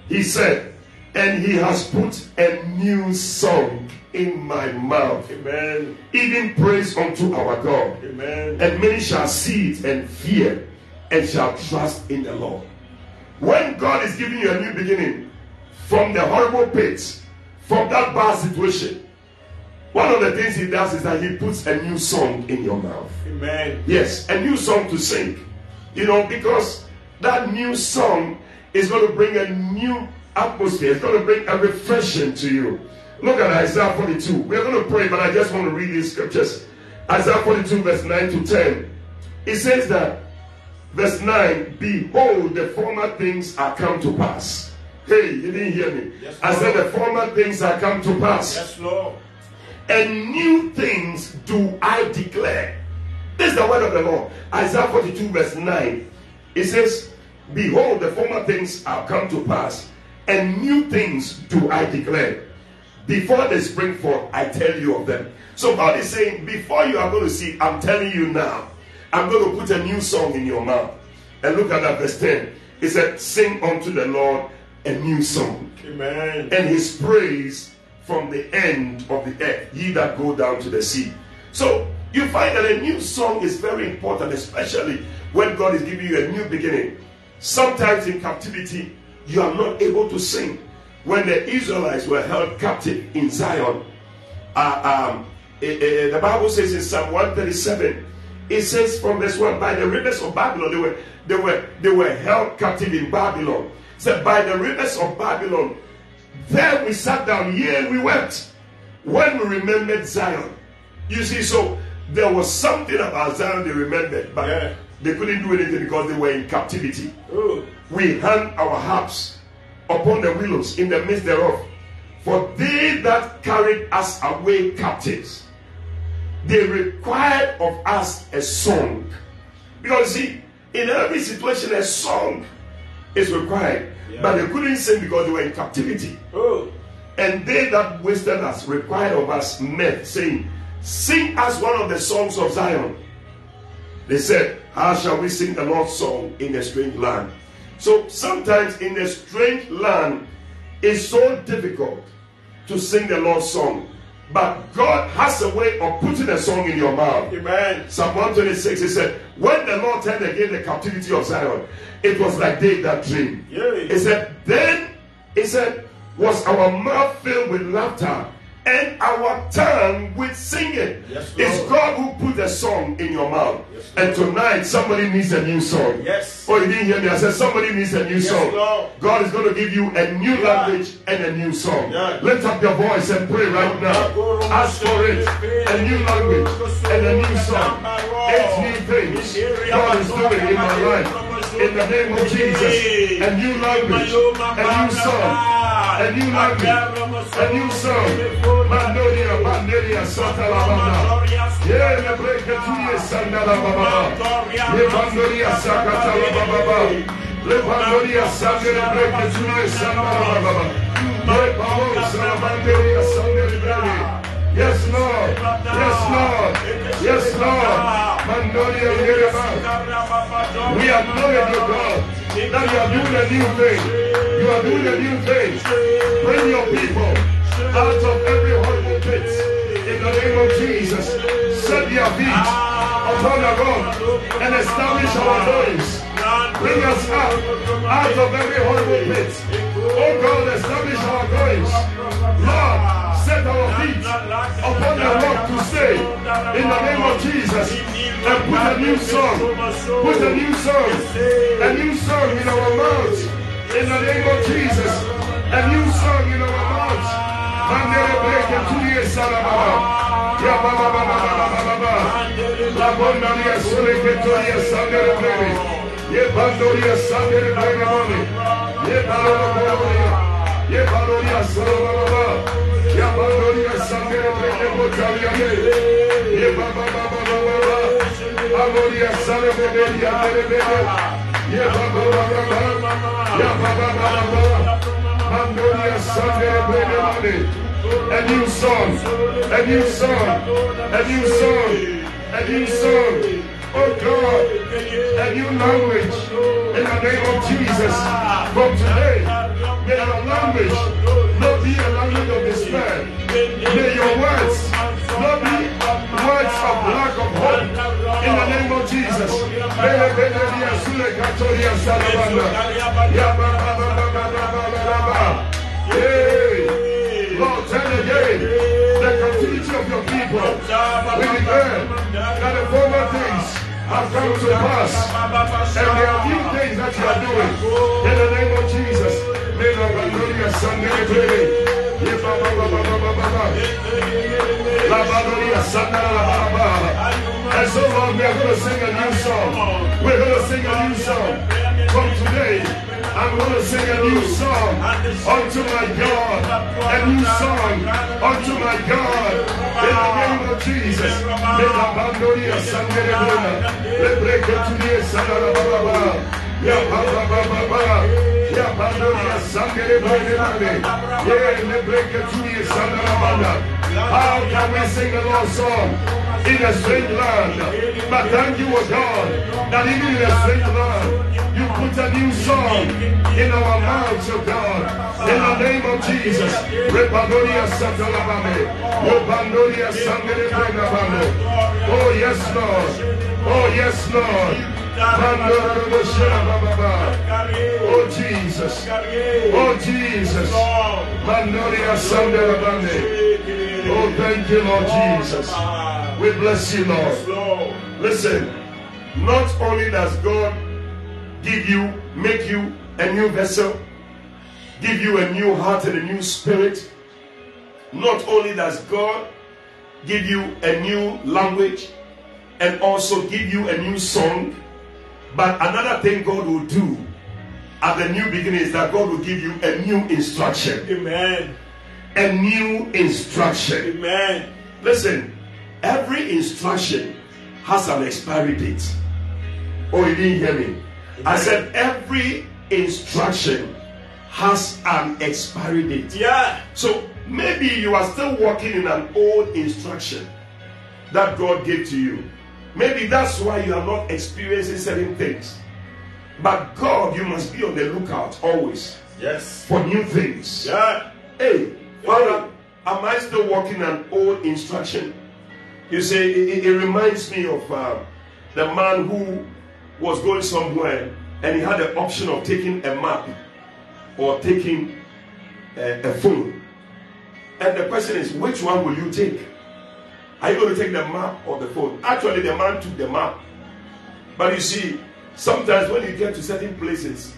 Speaker 1: He said, And he has put a new song in my mouth.
Speaker 2: Amen.
Speaker 1: Even praise unto our God.
Speaker 2: Amen.
Speaker 1: And many shall see it and fear and shall trust in the Lord. When God is giving you a new beginning from the horrible pits, from that bad situation, one of the things he does is that he puts a new song in your mouth.
Speaker 2: Amen.
Speaker 1: Yes, a new song to sing. You know, because that new song is going to bring a new atmosphere. It's going to bring a refreshing to you. Look at Isaiah 42. We're going to pray, but I just want to read these scriptures. Isaiah 42, verse 9 to 10. It says that, verse 9, Behold, the former things are come to pass. Hey, you didn't hear me.
Speaker 2: Yes,
Speaker 1: I said, the former things are come to pass
Speaker 2: Yes, Lord.
Speaker 1: and new things do I declare. This is the word of the Lord. Isaiah 42, verse 9. It says, Behold, the former things are come to pass, and new things do I declare. Before they spring forth, I tell you of them. So God is saying, Before you are going to see, I'm telling you now, I'm going to put a new song in your mouth. And look at that verse 10. It said, Sing unto the Lord a new song
Speaker 2: Amen.
Speaker 1: and his praise from the end of the earth, ye that go down to the sea. So you find that a new song is very important, especially when God is giving you a new beginning. Sometimes in captivity, you are not able to sing. When the Israelites were held captive in Zion, uh, um, eh, eh, the Bible says in Psalm 137, it says from verse 1, by the rivers of Babylon, they were they were they were held captive in Babylon. It said by the rivers of Babylon, there we sat down, yea, we wept when we remembered Zion. You see, so there was something about Zion they remembered, but
Speaker 2: Yeah.
Speaker 1: they couldn't do anything because they were in captivity.
Speaker 2: Oh,
Speaker 1: We hung our harps upon the willows in the midst thereof. For they that carried us away captives, they required of us a song. Because see, in every situation, a song is required.
Speaker 2: Yeah.
Speaker 1: But they couldn't sing because they were in captivity.
Speaker 2: oh,
Speaker 1: And they that wasted us required of us men, saying, Sing us one of the songs of Zion. They said, How shall we sing the Lord's song in a strange land? So sometimes in a strange land, it's so difficult to sing the Lord's song. But God has a way of putting a song in your mouth.
Speaker 2: Amen.
Speaker 1: Psalm 126, he said, When the Lord turned again the captivity of Zion, it was like they that dream. He said, Then, he said, was our mouth filled with laughter and our tongue with singing.
Speaker 2: Yes,
Speaker 1: it's God who put a song in your mouth.
Speaker 2: Yes,
Speaker 1: and tonight, somebody needs a new song.
Speaker 2: Yes.
Speaker 1: Oh, you didn't hear me? I said, somebody needs a new
Speaker 2: Yes,
Speaker 1: song.
Speaker 2: Lord.
Speaker 1: God is going to give you a new
Speaker 2: Yeah.
Speaker 1: language and a new song.
Speaker 2: Yeah.
Speaker 1: Lift up your voice and pray right now. Ask for it. A new language and a new song. Eight new things God is doing in my life. In the name of Jesus. A new language. And a new song. A new language. A new song. Mandoria, Mandoria, Satalabana. Yeah, le breke tuye sandala baba. Le bandoria sakata la baba. Le bandoria sandere breke tuye sandala baba. Le babo salabandoria sandere. Yes, Lord. Yes, Lord. Yes, Lord. Mandoria. We acknowledge you, God, that you are doing a new thing. You are doing a new thing. Bring your people out of every horrible pit. In the name of Jesus, set your feet upon the rock and establish our goings. Bring us up out of every horrible pit. Oh God, establish our goings. Lord, set our feet upon the rock to stay. In the name of Jesus. And put a new song. Put a new song. A new song in our mouths. In the name of Jesus. A new song in our mouths. Mandere breke tuye salababa. Ya baba baba baba baba baba. La bondaria sole que toria sandere breve. Ye. Ye A new song, a new song, a new song, a new song. Oh God, a new language in the name of Jesus. From today, May your language not be a language of despair. May your words not be words of lack of hope. In the name of Jesus. Hey, the continuity of the former things have come to pass, and there are new things that you are doing. In the name of Jesus. May the Hallelujah Sunday La And so Lord, we are going to sing a new song. We're going to sing a new song. From today, I'm going to sing a new song unto my God. A new song unto my God. In the name of Jesus. May la Badoria Sunday Le How can we sing a love song in a strange land? But thank you, O God, that even in a strange land, you put a new song in our mouths, O God. In the name of Jesus. Repadoria Satalabame. Repandoria Sandelebrenabame. Oh, yes, Lord. Oh, yes, Lord. Oh, Jesus. Oh, Jesus. Oh, thank you, Lord Jesus. We bless you, Lord. Listen, not only does God give you, make you a new vessel, give you a new heart and a new spirit, not only does God give you a new language and also give you a new song, but another thing God will do at the new beginning is that God will give you a new instruction.
Speaker 2: Amen.
Speaker 1: A new instruction.
Speaker 2: Amen.
Speaker 1: Listen, every instruction has an expiry date. Oh, you didn't hear me? I said every instruction has an expiry date.
Speaker 2: Yeah.
Speaker 1: So maybe you are still working in an old instruction that God gave to you. Maybe that's why you are not experiencing certain things. But God, you must be on the lookout always
Speaker 2: Yes.
Speaker 1: for new things.
Speaker 2: Yeah.
Speaker 1: Hey, Father, am I still working an old instruction? You say it, it reminds me of uh, the man who was going somewhere and he had the option of taking a map or taking a, a phone. And the question is, which one will you take? Are you going to take the map or the phone? Actually, the man took the map. But you see, sometimes when you get to certain places,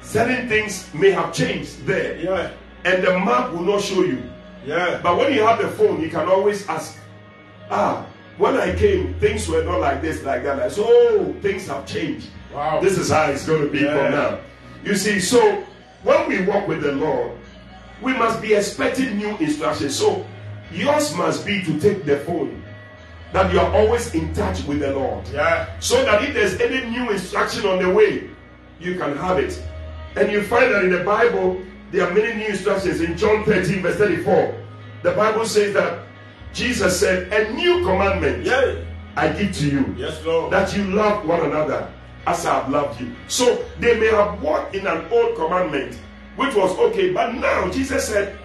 Speaker 1: certain things may have changed there
Speaker 2: Yeah.
Speaker 1: and the map will not show you.
Speaker 2: Yeah.
Speaker 1: But when you have the phone, you can always ask, ah, when I came, things were not like this, like that. Like, so, oh, things have changed.
Speaker 2: Wow.
Speaker 1: This is how it's going to be
Speaker 2: Yeah.
Speaker 1: from now. You see, so when we walk with the Lord, we must be expecting new instructions. So yours must be to take the phone, that you are always in touch with the Lord
Speaker 2: Yeah.
Speaker 1: so that if there's any new instruction on the way, you can have it. And you find that in the Bible, there are many new instructions. In John 13, verse 34, the Bible says that Jesus said, A new commandment
Speaker 2: Yeah.
Speaker 1: I give to you,
Speaker 2: Yes, Lord.
Speaker 1: that you love one another as I have loved you. So they may have walked in an old commandment, which was okay, but now Jesus said,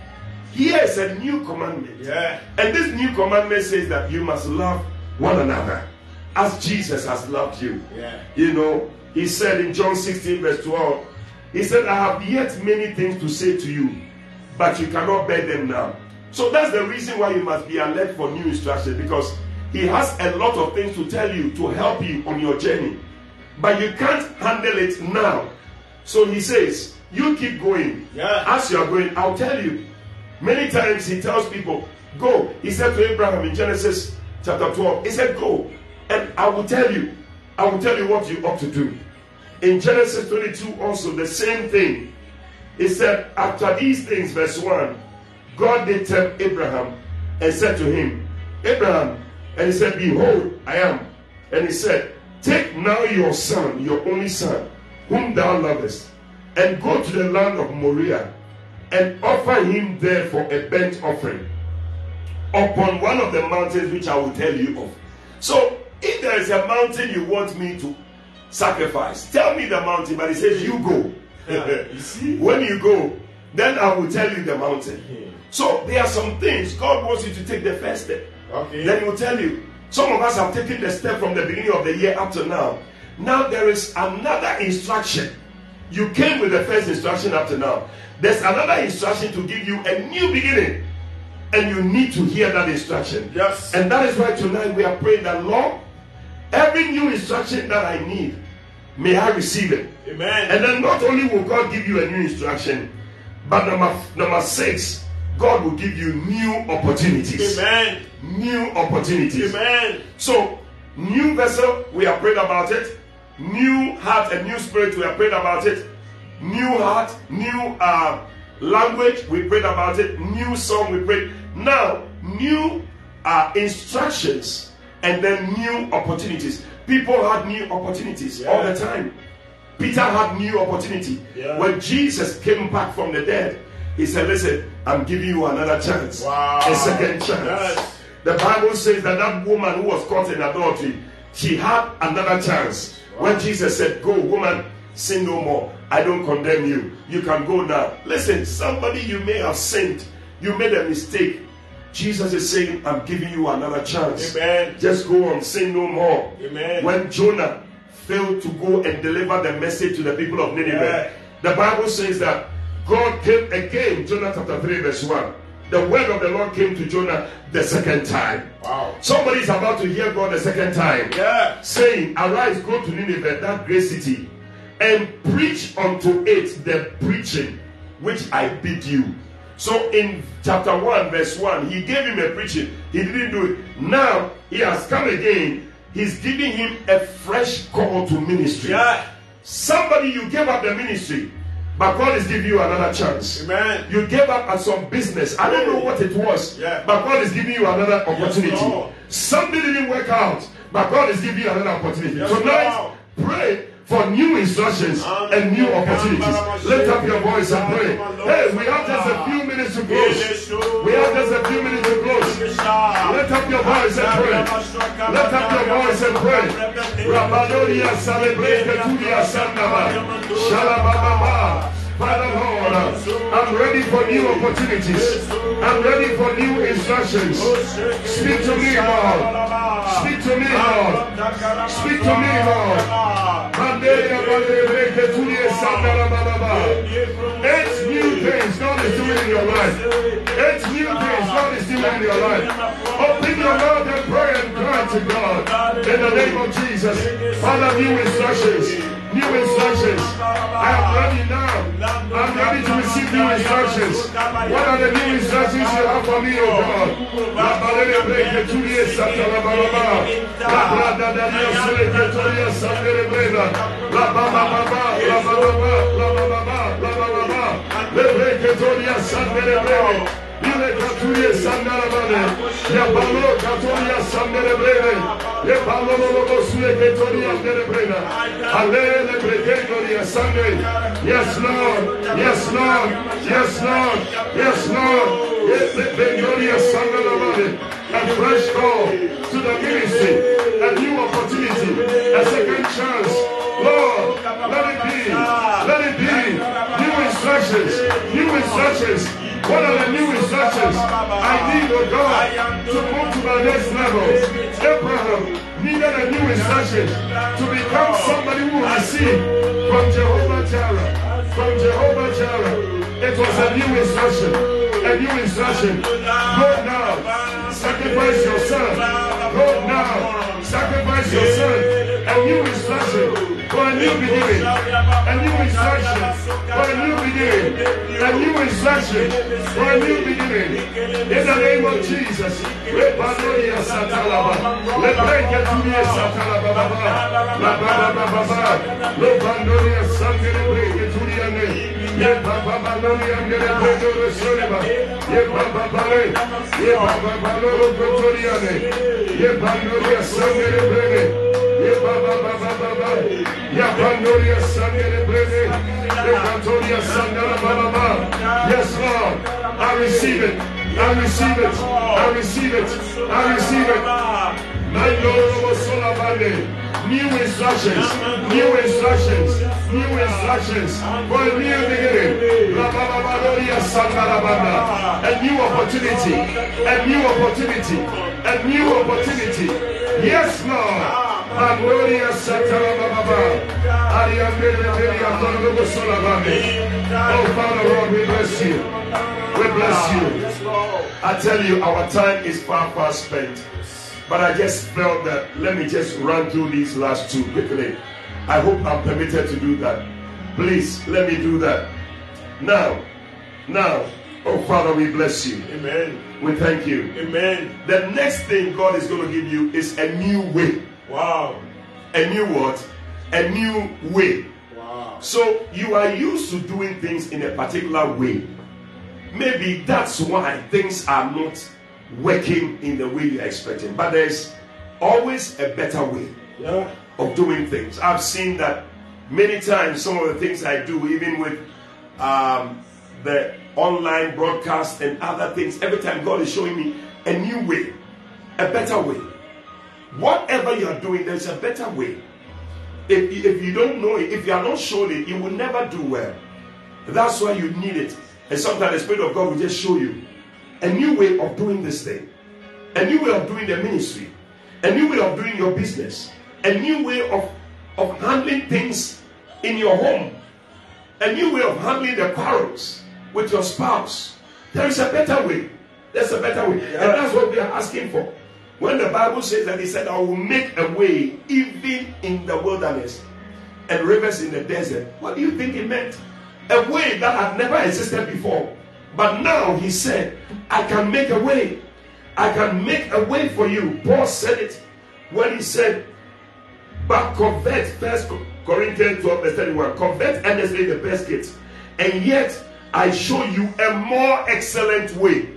Speaker 1: Here is a new commandment.
Speaker 2: Yeah.
Speaker 1: And this new commandment says that you must love one another as Jesus has loved you.
Speaker 2: Yeah.
Speaker 1: You know, he said in John 16, verse 12, he said, I have yet many things to say to you, but you cannot bear them now. So that's the reason why you must be alert for new instruction because he has a lot of things to tell you to help you on your journey. But you can't handle it now. So he says, You keep going.
Speaker 2: Yeah.
Speaker 1: As you are going, I'll tell you. Many times he tells people, Go. He said to Abraham in Genesis chapter 12, He said, Go, and I will tell you. I will tell you what you ought to do. In Genesis 22, also the same thing. He said, After these things, verse 1, God did tell Abraham and said to him, Abraham, and he said, Behold, I am. And he said, Take now your son, your only son, whom thou lovest, and go to the land of Moriah, and offer him there for a burnt offering upon one of the mountains which I will tell you of. So, if there is a mountain you want me to sacrifice, tell me the mountain. But he says, You go.
Speaker 2: Ah, you see?
Speaker 1: when you go, then I will tell you the mountain. So there are some things God wants you to take the first step.
Speaker 2: Okay.
Speaker 1: Then He will tell you. Some of us have taken the step from the beginning of the year up to now. Now there is another instruction. You came with the first instruction up to now. There's another instruction to give you a new beginning. And you need to hear that instruction.
Speaker 2: Yes.
Speaker 1: And that is why tonight we are praying that Lord, every new instruction that I need, may I receive it.
Speaker 2: Amen.
Speaker 1: And then not only will God give you a new instruction, but number number six, God will give you new opportunities.
Speaker 2: Amen.
Speaker 1: New opportunities.
Speaker 2: Amen.
Speaker 1: So, new vessel, we are praying about it. New heart and new spirit, we are praying about it. New heart, new uh, language, we prayed about it. New song, we prayed. Now, new uh, instructions and then new opportunities. People had new opportunities all the time. Peter had new opportunity.
Speaker 2: Yeah.
Speaker 1: When Jesus came back from the dead, he said, Listen, I'm giving you another chance.
Speaker 2: Wow.
Speaker 1: A second chance.
Speaker 2: Yes.
Speaker 1: The Bible says that that woman who was caught in adultery, she had another chance. When Jesus said, Go, woman, sin no more. I don't condemn you. You can go now. Listen, somebody you may have sinned, you made a mistake. Jesus is saying, I'm giving you another chance.
Speaker 2: Amen.
Speaker 1: Just go on, sin no more.
Speaker 2: Amen.
Speaker 1: When Jonah failed to go and deliver the message to the people of Nineveh,
Speaker 2: Yeah.
Speaker 1: the Bible says that God came again, Jonah chapter 3, verse 1. The word of the Lord came to Jonah the second time.
Speaker 2: Wow.
Speaker 1: Somebody is about to hear God the second time.
Speaker 2: Yeah.
Speaker 1: Saying, Arise, go to Nineveh, that great city, and preach unto it the preaching which I bid you. So in chapter 1, verse 1, he gave him a preaching. He didn't do it. Now he has come again. He's giving him a fresh call to ministry.
Speaker 2: Yeah.
Speaker 1: Somebody, you gave up the ministry, but God is giving you another chance.
Speaker 2: Amen.
Speaker 1: You gave up at some business. I don't know what it was,
Speaker 2: Yeah.
Speaker 1: but God is giving you another opportunity.
Speaker 2: Lord.
Speaker 1: Something didn't work out, but God is giving you another opportunity.
Speaker 2: Yes,
Speaker 1: Tonight, pray for new instructions and new opportunities. Lift up your voice and pray. Hey, we have just a few minutes to close. We have just a few minutes to close. Lift up your voice and pray. Lift up your voice and pray. Rabadoria celebrate Tudia Sandaba. Shalababa. I'm ready for new opportunities. I'm ready for new instructions. Speak to me, Lord. Speak to me, Lord. Speak to me, Lord. Eight new things God is doing in your life. Eight new things God is doing in your life. Open your mouth and pray and cry to God. In the name of Jesus. Father, new instructions. New instructions. I am ready now. I'm ready to receive new instructions. What are the new instructions you have for me, oh God? La balele breke tulie sata la balaba. La brada da dio sule ke tulie sangere breda. La baba baba, la baba baba, la baba baba, la baba baba. Le breke tulie sangere brede. Ile katulie sangara bade. Ya balo katulie sangere brede. Le balo lo lo sule ke tulie sangere breda. Alele breke tulie. Yes, Lord. Yes, Lord. Yes, Lord. Yes, Lord. Yes, Bengoria Sangalabade. A fresh call to the ministry. A new opportunity. A second chance. Lord, let it be. Let it be. New instructions. New instructions. What are the new instructions? I need, oh God, to move to my next level. Abraham needed a new instruction to become somebody who will receive from Jehovah Jireh. From Jehovah Jireh. It was a new instruction. A new instruction. Go now. Sacrifice your son. Go now. Sacrifice your son. A new instruction for a new beginning. A new instruction for a new beginning. A new instruction for a new beginning. In the name of Jesus. Satalaba. Ye. Ye. Ye. Ye. Ye. Ye kantoria sangara baba baba. Yes Lord. I receive it. I receive it. I receive it. I receive it. My Lord was Solabande. New instructions, new instructions, new instructions for a new beginning. A new opportunity, a new opportunity, a new opportunity. Yes, Lord. Gloria Oh, Father, Lord, we bless you. We bless you. I tell you, our time is far, far spent. But I just felt that let me just run through these last two quickly. I hope I'm permitted to do that. Please let me do that. Now, now, oh Father, we bless you.
Speaker 2: Amen.
Speaker 1: We thank you.
Speaker 2: Amen.
Speaker 1: The next thing God is going to give you is a new way.
Speaker 2: Wow.
Speaker 1: A new what? A new way.
Speaker 2: Wow.
Speaker 1: So you are used to doing things in a particular way. Maybe that's why things are not working in the way you're expecting. But there's always a better way
Speaker 2: Yeah.
Speaker 1: of doing things. I've seen that many times, some of the things I do, even with um, the online broadcast and other things, every time God is showing me a new way, a better way. Whatever you're doing, there's a better way. If, if you don't know it, if you are not shown it, you will never do well. That's why you need it. And sometimes the Spirit of God will just show you a new way of doing this thing, a new way of doing the ministry, a new way of doing your business, a new way of, of handling things in your home, a new way of handling the quarrels with your spouse. There is a better way. There's a better way. And that's what we are asking for. When the Bible says that He said, I will make a way even in the wilderness and rivers in the desert, what do you think it meant? A way that had never existed before. But now He said, I can make a way. I can make a way for you. Paul said it when he said, but convert, first Corinthians 12, verse 31, covet earnestly the best gifts, and yet I show you a more excellent way.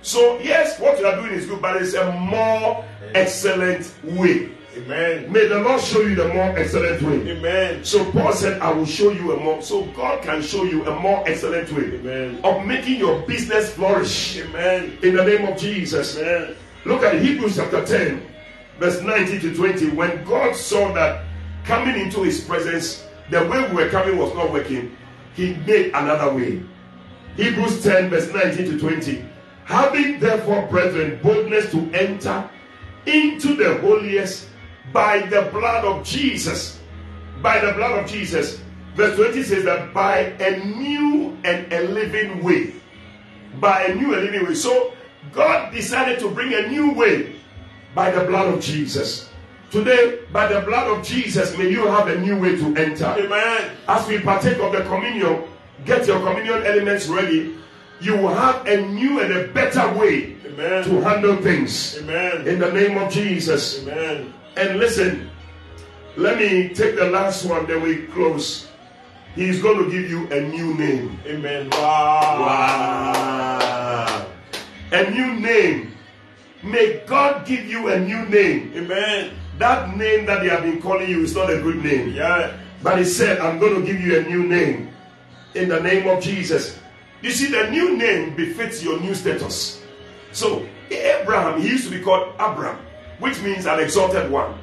Speaker 1: So, yes, what you are doing is good, but it's a more excellent way.
Speaker 2: Amen.
Speaker 1: May the Lord show you the more excellent way.
Speaker 2: Amen.
Speaker 1: So Paul said, I will show you a more. So God can show you a more excellent way
Speaker 2: Amen.
Speaker 1: of making your business flourish.
Speaker 2: Amen.
Speaker 1: In the name of Jesus.
Speaker 2: Amen.
Speaker 1: Look at Hebrews chapter 10, verse 19 to 20. When God saw that coming into his presence, the way we were coming was not working, he made another way. Hebrews 10, verse 19 to 20. Having therefore, brethren, boldness to enter into the holiest by the blood of Jesus. By the blood of Jesus. Verse 20 says that by a new and a living way. By a new and living way. So God decided to bring a new way by the blood of Jesus. Today, by the blood of Jesus, may you have a new way to enter.
Speaker 2: Amen.
Speaker 1: As we partake of the communion, get your communion elements ready. You will have a new and a better way
Speaker 2: Amen.
Speaker 1: to handle things.
Speaker 2: Amen.
Speaker 1: In the name of Jesus.
Speaker 2: Amen.
Speaker 1: And listen, let me take the last one, then we close. He's going to give you a new name.
Speaker 2: Amen. Wow.
Speaker 1: Wow. A new name. May God give you a new name.
Speaker 2: Amen.
Speaker 1: That name that they have been calling you is not a good name.
Speaker 2: Yeah.
Speaker 1: But he said, I'm going to give you a new name. In the name of Jesus. You see, the new name befits your new status. So, Abraham, he used to be called Abram, which means an exalted one.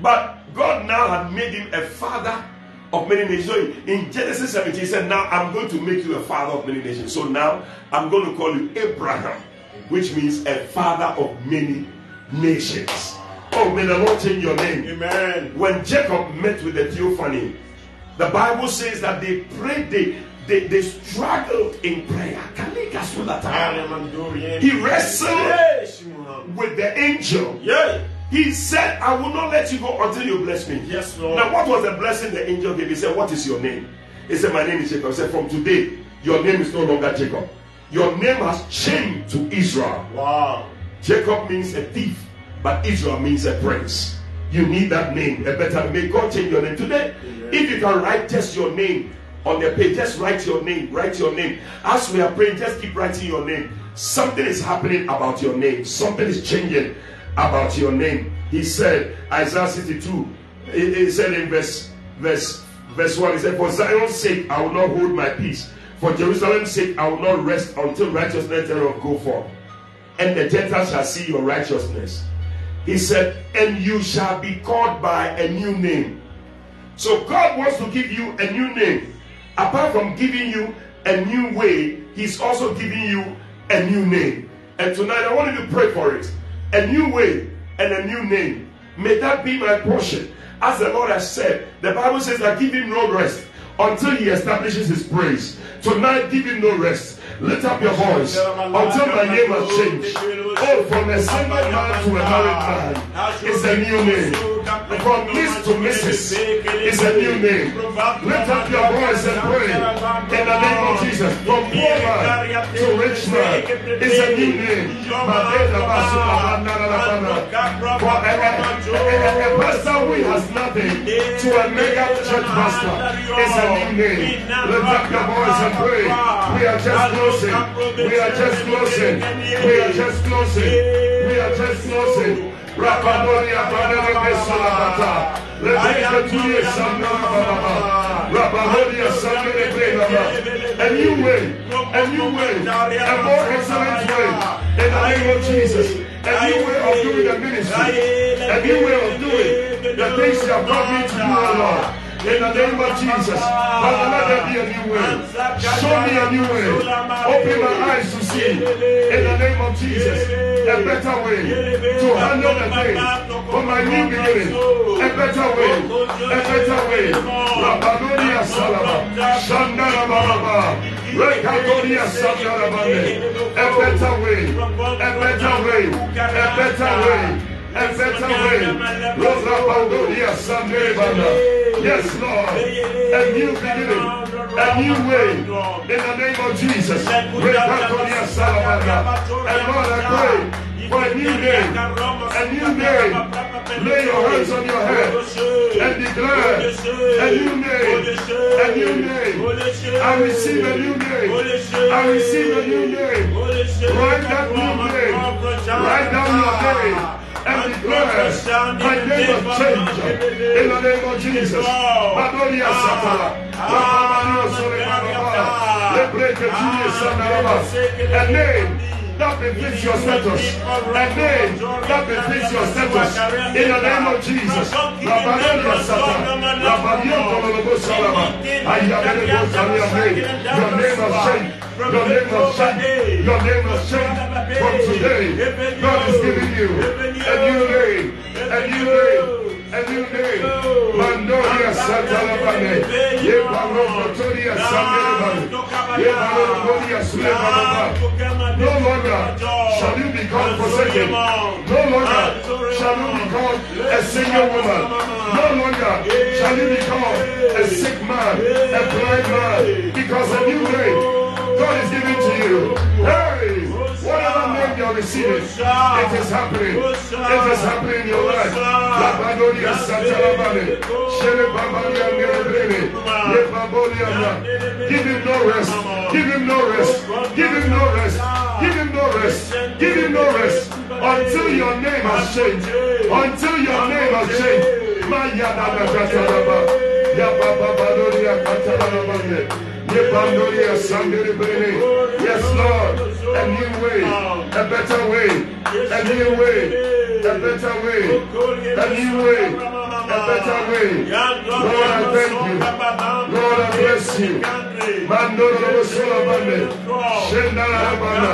Speaker 1: But God now had made him a father of many nations. So in Genesis 17, he said, Now I'm going to make you a father of many nations. So now I'm going to call you Abraham, which means a father of many nations. Oh, may the Lord change your name.
Speaker 2: Amen.
Speaker 1: When Jacob met with the theophany, the Bible says that they prayed, they, they, they struggled in prayer. He wrestled. With the angel.
Speaker 2: Yeah.
Speaker 1: He said, I will not let you go until you bless me.
Speaker 2: Yes, Lord.
Speaker 1: Now, what was the blessing the angel gave? He said, What is your name? He said, My name is Jacob. He said, From today, your name is no longer Jacob. Your name has changed to Israel.
Speaker 2: Wow.
Speaker 1: Jacob means a thief, but Israel means a prince. You need that name, a better May God change your name today. If you can write just your name on the page, just write your name. Write your name. As we are praying, just keep writing your name. Something is happening about your name. Something is changing about your name. He said, Isaiah 62. He, said in verse verse verse 1, he said, For Zion's sake I will not hold my peace. For Jerusalem's sake I will not rest until righteousness thereof go forth and the Gentiles shall see your righteousness. He said, and you shall be called by a new name. So God wants to give you a new name. Apart from giving you a new way, He's also giving you a new name. And tonight I want you to pray for it. A new way and a new name. May that be my portion. As the Lord has said, the Bible says that give him no rest until he establishes his praise. Tonight, give him no rest. Lift up your voice until my name has changed. Oh, from a single man to a married man, it's a new name. From Miss to Mrs. is a new name. Lift up your voice and pray in the name of Jesus. From poor man to rich man is a new name. For a, a, a pastor who has nothing to a mega church pastor is a new name. Lift up your voice and pray. We are just closing. We are just closing. We are just closing. We are just closing. Rapadoria Paneleke Salabata. Lebeke Tuye Sandara Rapadoria Sandere A new way, a new way, a more excellent way. In the name of Jesus. A new way of doing the ministry. A new way of doing the things you have brought me to do, Lord. In the name of Jesus. Father, let there be a new way. Show me a new way. Open my eyes to see. In the name of Jesus. A better way to handle the things for my new beginning. A better way. A better way. Rabadonia Salama. Rekadonia Sandara A better way. A better way. A better way a better way. Yes, Lord. A new beginning. A new way. In the name of Jesus. And Lord, I pray for a new day. A new day. Lay your hands on your head and declare a new day. A new day. I receive a new day. I receive a new day. Write that new day. Write down your day and declare my name of change in the name of Jesus. Madoria Satara. A name that befits your status. A name that befits your status. In the name of Jesus. Rabadia Your name of. Your name was changed. Your name was changed from today. God is giving you a new name. A new name. A new name. Mandoria Santa Labane. Ye Pablo Motoria Santa Ye Pablo Motoria Sulema No longer shall you become forsaken. No longer shall you become a single woman. No longer shall you become a sick man, a blind man. Because a new name God is giving to you. Hey, name you're it is happening. It is happening in your life. Give him no rest. Give him no rest. Give him no rest. Give him no rest. Give him no rest. Until your name has changed. Until your name has changed. Yes, Lord, a new way, a better way, a new way, a better way, a new way, a better way. Lord, I oh, thank you. Lord, I bless you. Mandoro Solabane, Shendala Bana,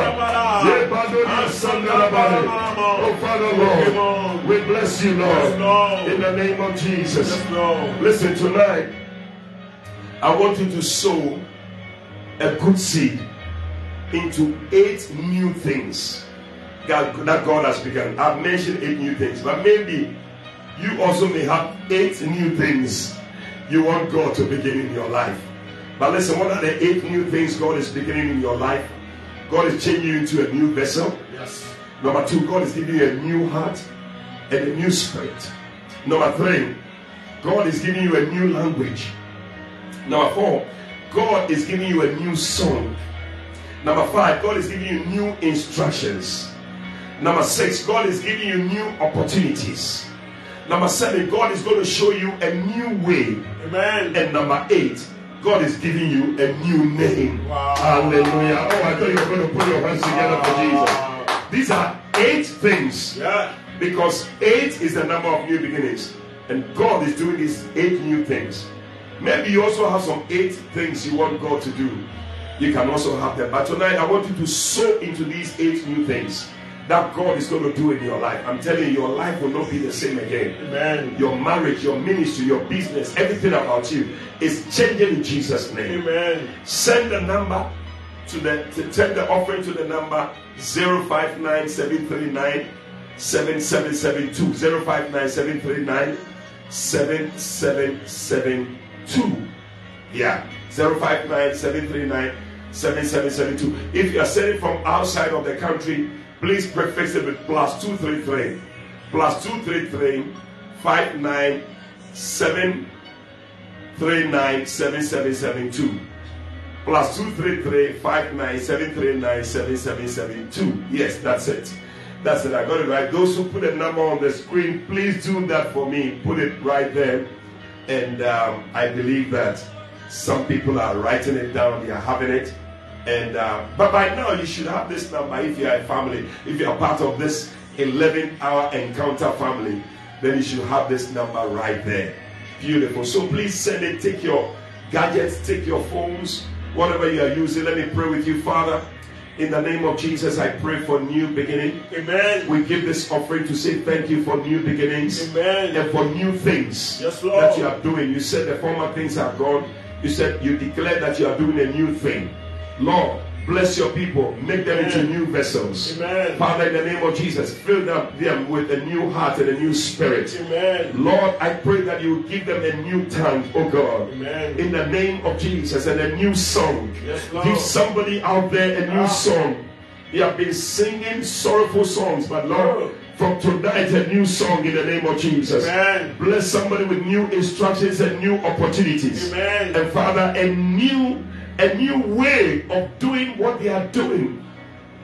Speaker 1: Yebadori Sandalabane. Oh, Father, Lord, we bless you, Lord, in the name of Jesus. Listen, tonight, I want you to sow a good seed into eight new things that, that God has begun. I've mentioned eight new things, but maybe you also may have eight new things you want God to begin in your life. But listen, what are the eight new things God is beginning in your life? God is changing you into a new vessel.
Speaker 2: Yes.
Speaker 1: Number two, God is giving you a new heart and a new spirit. Number three, God is giving you a new language. Number four, God is giving you a new song. Number five, God is giving you new instructions. Number six, God is giving you new opportunities. Number seven, God is going to show you a new way.
Speaker 2: Amen.
Speaker 1: And number eight, God is giving you a new name.
Speaker 2: Wow.
Speaker 1: Hallelujah. Oh, I thought you were going to put your hands together for Jesus. These are eight things
Speaker 2: Yeah.
Speaker 1: Because eight is the number of new beginnings. And God is doing these eight new things. Maybe you also have some eight things you want God to do. You can also have them. But tonight I want you to sow into these eight new things that God is going to do in your life. I'm telling you, your life will not be the same again.
Speaker 2: Amen.
Speaker 1: Your marriage, your ministry, your business, everything about you is changing in Jesus' name.
Speaker 2: Amen.
Speaker 1: Send the number to the to send the offering to the number 059739 7772 059739 7772 yeah 059739 7772 if you are sending from outside of the country please prefix it with plus 233 plus 233 597 397772 plus 233 597397772 yes that's it. That's it. I got it right. Those who put a number on the screen please do that for me. Put it right there. And um, i believe that some people are writing it down. They are having it and uh, but by now you should have this number if you are a family if you are part of this 11 hour encounter family then you should have this number right there beautiful so please send it take your gadgets take your phones whatever you are using let me pray with you father in the name of jesus i pray for new beginning
Speaker 2: Amen.
Speaker 1: we give this offering to say thank you for new beginnings
Speaker 2: Amen.
Speaker 1: and for new things
Speaker 2: Yes, Lord.
Speaker 1: that you are doing. You said the former things are gone. You said you declare that you are doing a new thing. Lord, bless your people, make them into new vessels.
Speaker 2: Amen.
Speaker 1: Father, in the name of Jesus, fill them, them with a new heart and a new spirit.
Speaker 2: Amen.
Speaker 1: Lord, I pray that you will give them a new tongue, oh God.
Speaker 2: Amen.
Speaker 1: In the name of Jesus, and a new song.
Speaker 2: Yes, Lord.
Speaker 1: Give somebody out there a new
Speaker 2: Ah.
Speaker 1: song. You have been singing sorrowful songs, but Lord,
Speaker 2: Oh.
Speaker 1: from tonight, a new song in the name of Jesus.
Speaker 2: Amen.
Speaker 1: Bless somebody with new instructions and new opportunities.
Speaker 2: Amen.
Speaker 1: And Father, a new, a new way of doing what they are doing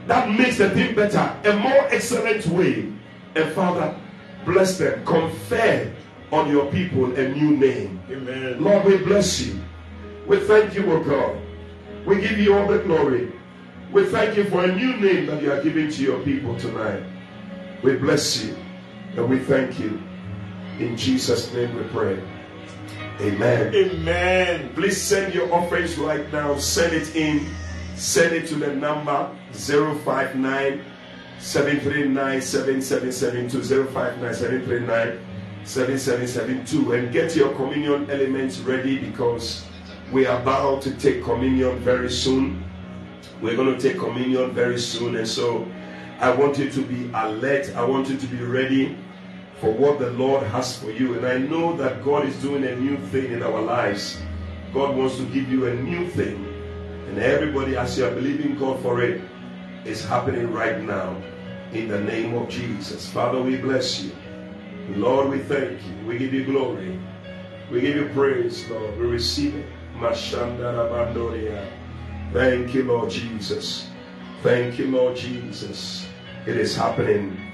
Speaker 1: that makes the thing better, a more excellent way. And Father, bless them, confer on your people a new name.
Speaker 2: Amen.
Speaker 1: Lord, we bless you. We thank you, O God. We give you all the glory. We thank you for a new name that you are giving to your people tonight. We bless you and we thank you. In Jesus' name we pray. Amen.
Speaker 2: Amen.
Speaker 1: Please send your offerings right now. Send it in. Send it to the number 059 739 7772. 059 739 7772. And get your communion elements ready because we are about to take communion very soon. We're going to take communion very soon. And so I want you to be alert. I want you to be ready for what the Lord has for you. And I know that God is doing a new thing in our lives. God wants to give you a new thing. And everybody, as you are believing God for it, is happening right now in the name of Jesus. Father, we bless you. Lord, we thank you. We give you glory. We give you praise, Lord. We receive it. Thank you, Lord Jesus. Thank you, Lord Jesus. It is happening.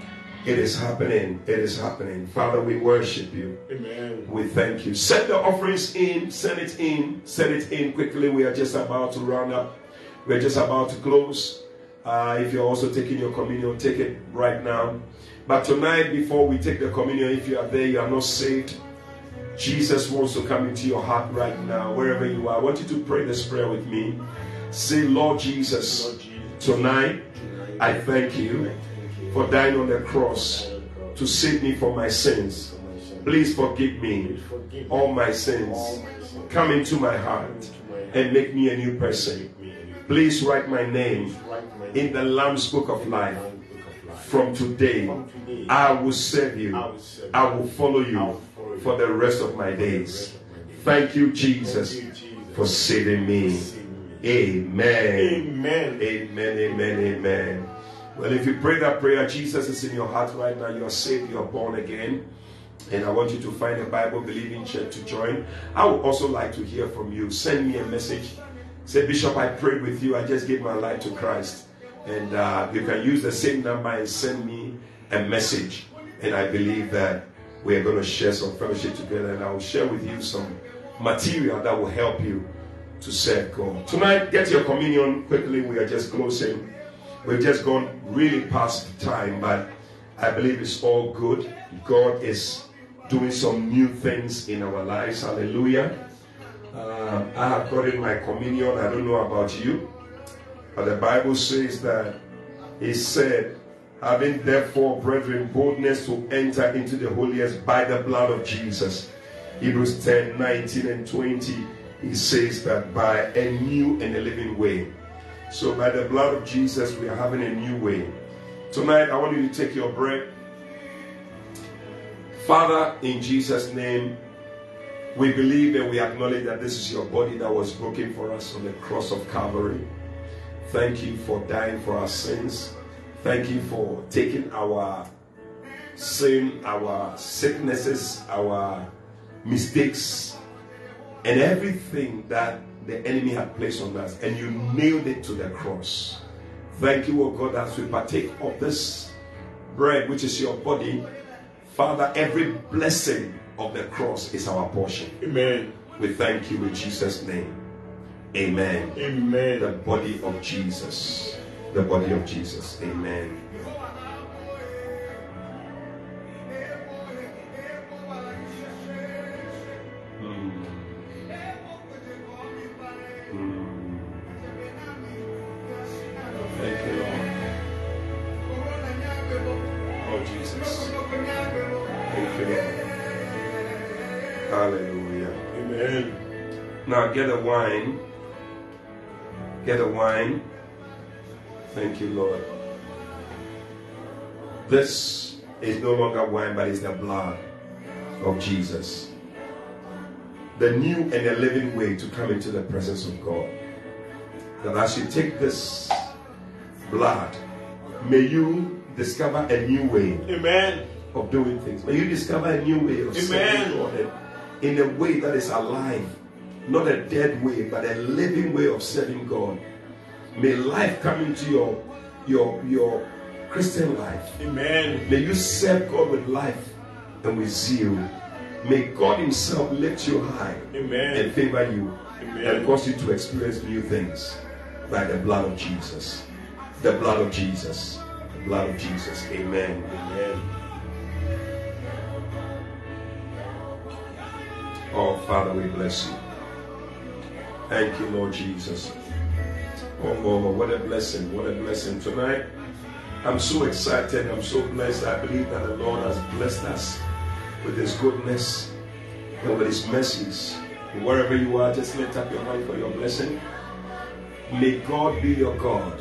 Speaker 1: It is happening. It is happening. Father, we worship you.
Speaker 2: Amen.
Speaker 1: We thank you. Send the offerings in. Send it in. Send it in quickly. We are just about to round up. We're just about to close. Uh, if you're also taking your communion, take it right now. But tonight, before we take the communion, if you are there, you are not saved. Jesus wants to come into your heart right now, wherever you are. I want you to pray this prayer with me. Say, Lord Jesus, tonight I thank you for dying on the cross to save me from my sins.
Speaker 2: for my son.
Speaker 1: Please forgive me all my sins.
Speaker 2: all my sins.
Speaker 1: Come into my heart
Speaker 2: Into my heart.
Speaker 1: and make me a new person.
Speaker 2: Make me a new
Speaker 1: Please write my name in the Lamb's Book of Life.
Speaker 2: Book of life.
Speaker 1: From today, I will serve you.
Speaker 2: I will
Speaker 1: follow you for the rest of my days.
Speaker 2: rest of my days.
Speaker 1: Thank you, Jesus,
Speaker 2: Thank you, Jesus,
Speaker 1: for saving me.
Speaker 2: saving me.
Speaker 1: Amen.
Speaker 2: Amen.
Speaker 1: Amen, amen, amen. Well, if you pray that prayer, Jesus is in your heart right now. You are saved, you are born again. And I want you to find a Bible believing church to join. I would also like to hear from you. Send me a message. Say, Bishop, I prayed with you. I just gave my life to Christ. And uh, you can use the same number and send me a message. And I believe that we are going to share some fellowship together. And I will share with you some material that will help you to serve God. Tonight, get your communion quickly. We are just closing. We've just gone really past time, but I believe it's all good. God is doing some new things in our lives. Hallelujah. Uh, I have gotten my communion. I don't know about you, but the Bible says that He said, having therefore, brethren, boldness to enter into the holiest by the blood of Jesus. Hebrews 10 19 and 20. He says that by a new and a living way. So, by the blood of Jesus, we are having a new way. Tonight, I want you to take your bread. Father, in Jesus' name, we believe and we acknowledge that this is your body that was broken for us on the cross of Calvary. Thank you for dying for our sins. Thank you for taking our sin, our sicknesses, our mistakes, and everything that the enemy had placed on us, and you nailed it to the cross. Thank you, O God, as we partake of this bread, which is your body. Father, every blessing of the cross is our portion.
Speaker 2: Amen.
Speaker 1: We thank you in Jesus' name. Amen.
Speaker 2: Amen.
Speaker 1: The body of Jesus. The body of Jesus. Amen. Get a wine. Get a wine. Thank you, Lord. This is no longer wine, but it's the blood of Jesus. The new and the living way to come into the presence of God. That as you take this blood, may you discover a new way
Speaker 2: Amen.
Speaker 1: of doing things. May you discover a new way of
Speaker 2: Amen.
Speaker 1: serving God in a way that is alive, not a dead way, but a living way of serving God. May life come into your your your Christian life.
Speaker 2: Amen.
Speaker 1: May you serve God with life and with zeal. May God Himself lift you high
Speaker 2: Amen.
Speaker 1: and favor you
Speaker 2: Amen.
Speaker 1: and cause you to experience new things by the blood of Jesus. The blood of Jesus. The blood of Jesus. Amen.
Speaker 2: Amen.
Speaker 1: Oh, Father, we bless you. Thank you, Lord Jesus. Oh, Lord, what a blessing. What a blessing. Tonight, I'm so excited. I'm so blessed. I believe that the Lord has blessed us with His goodness and with His mercies. Wherever you are, just lift up your hand for your blessing. May God be your God.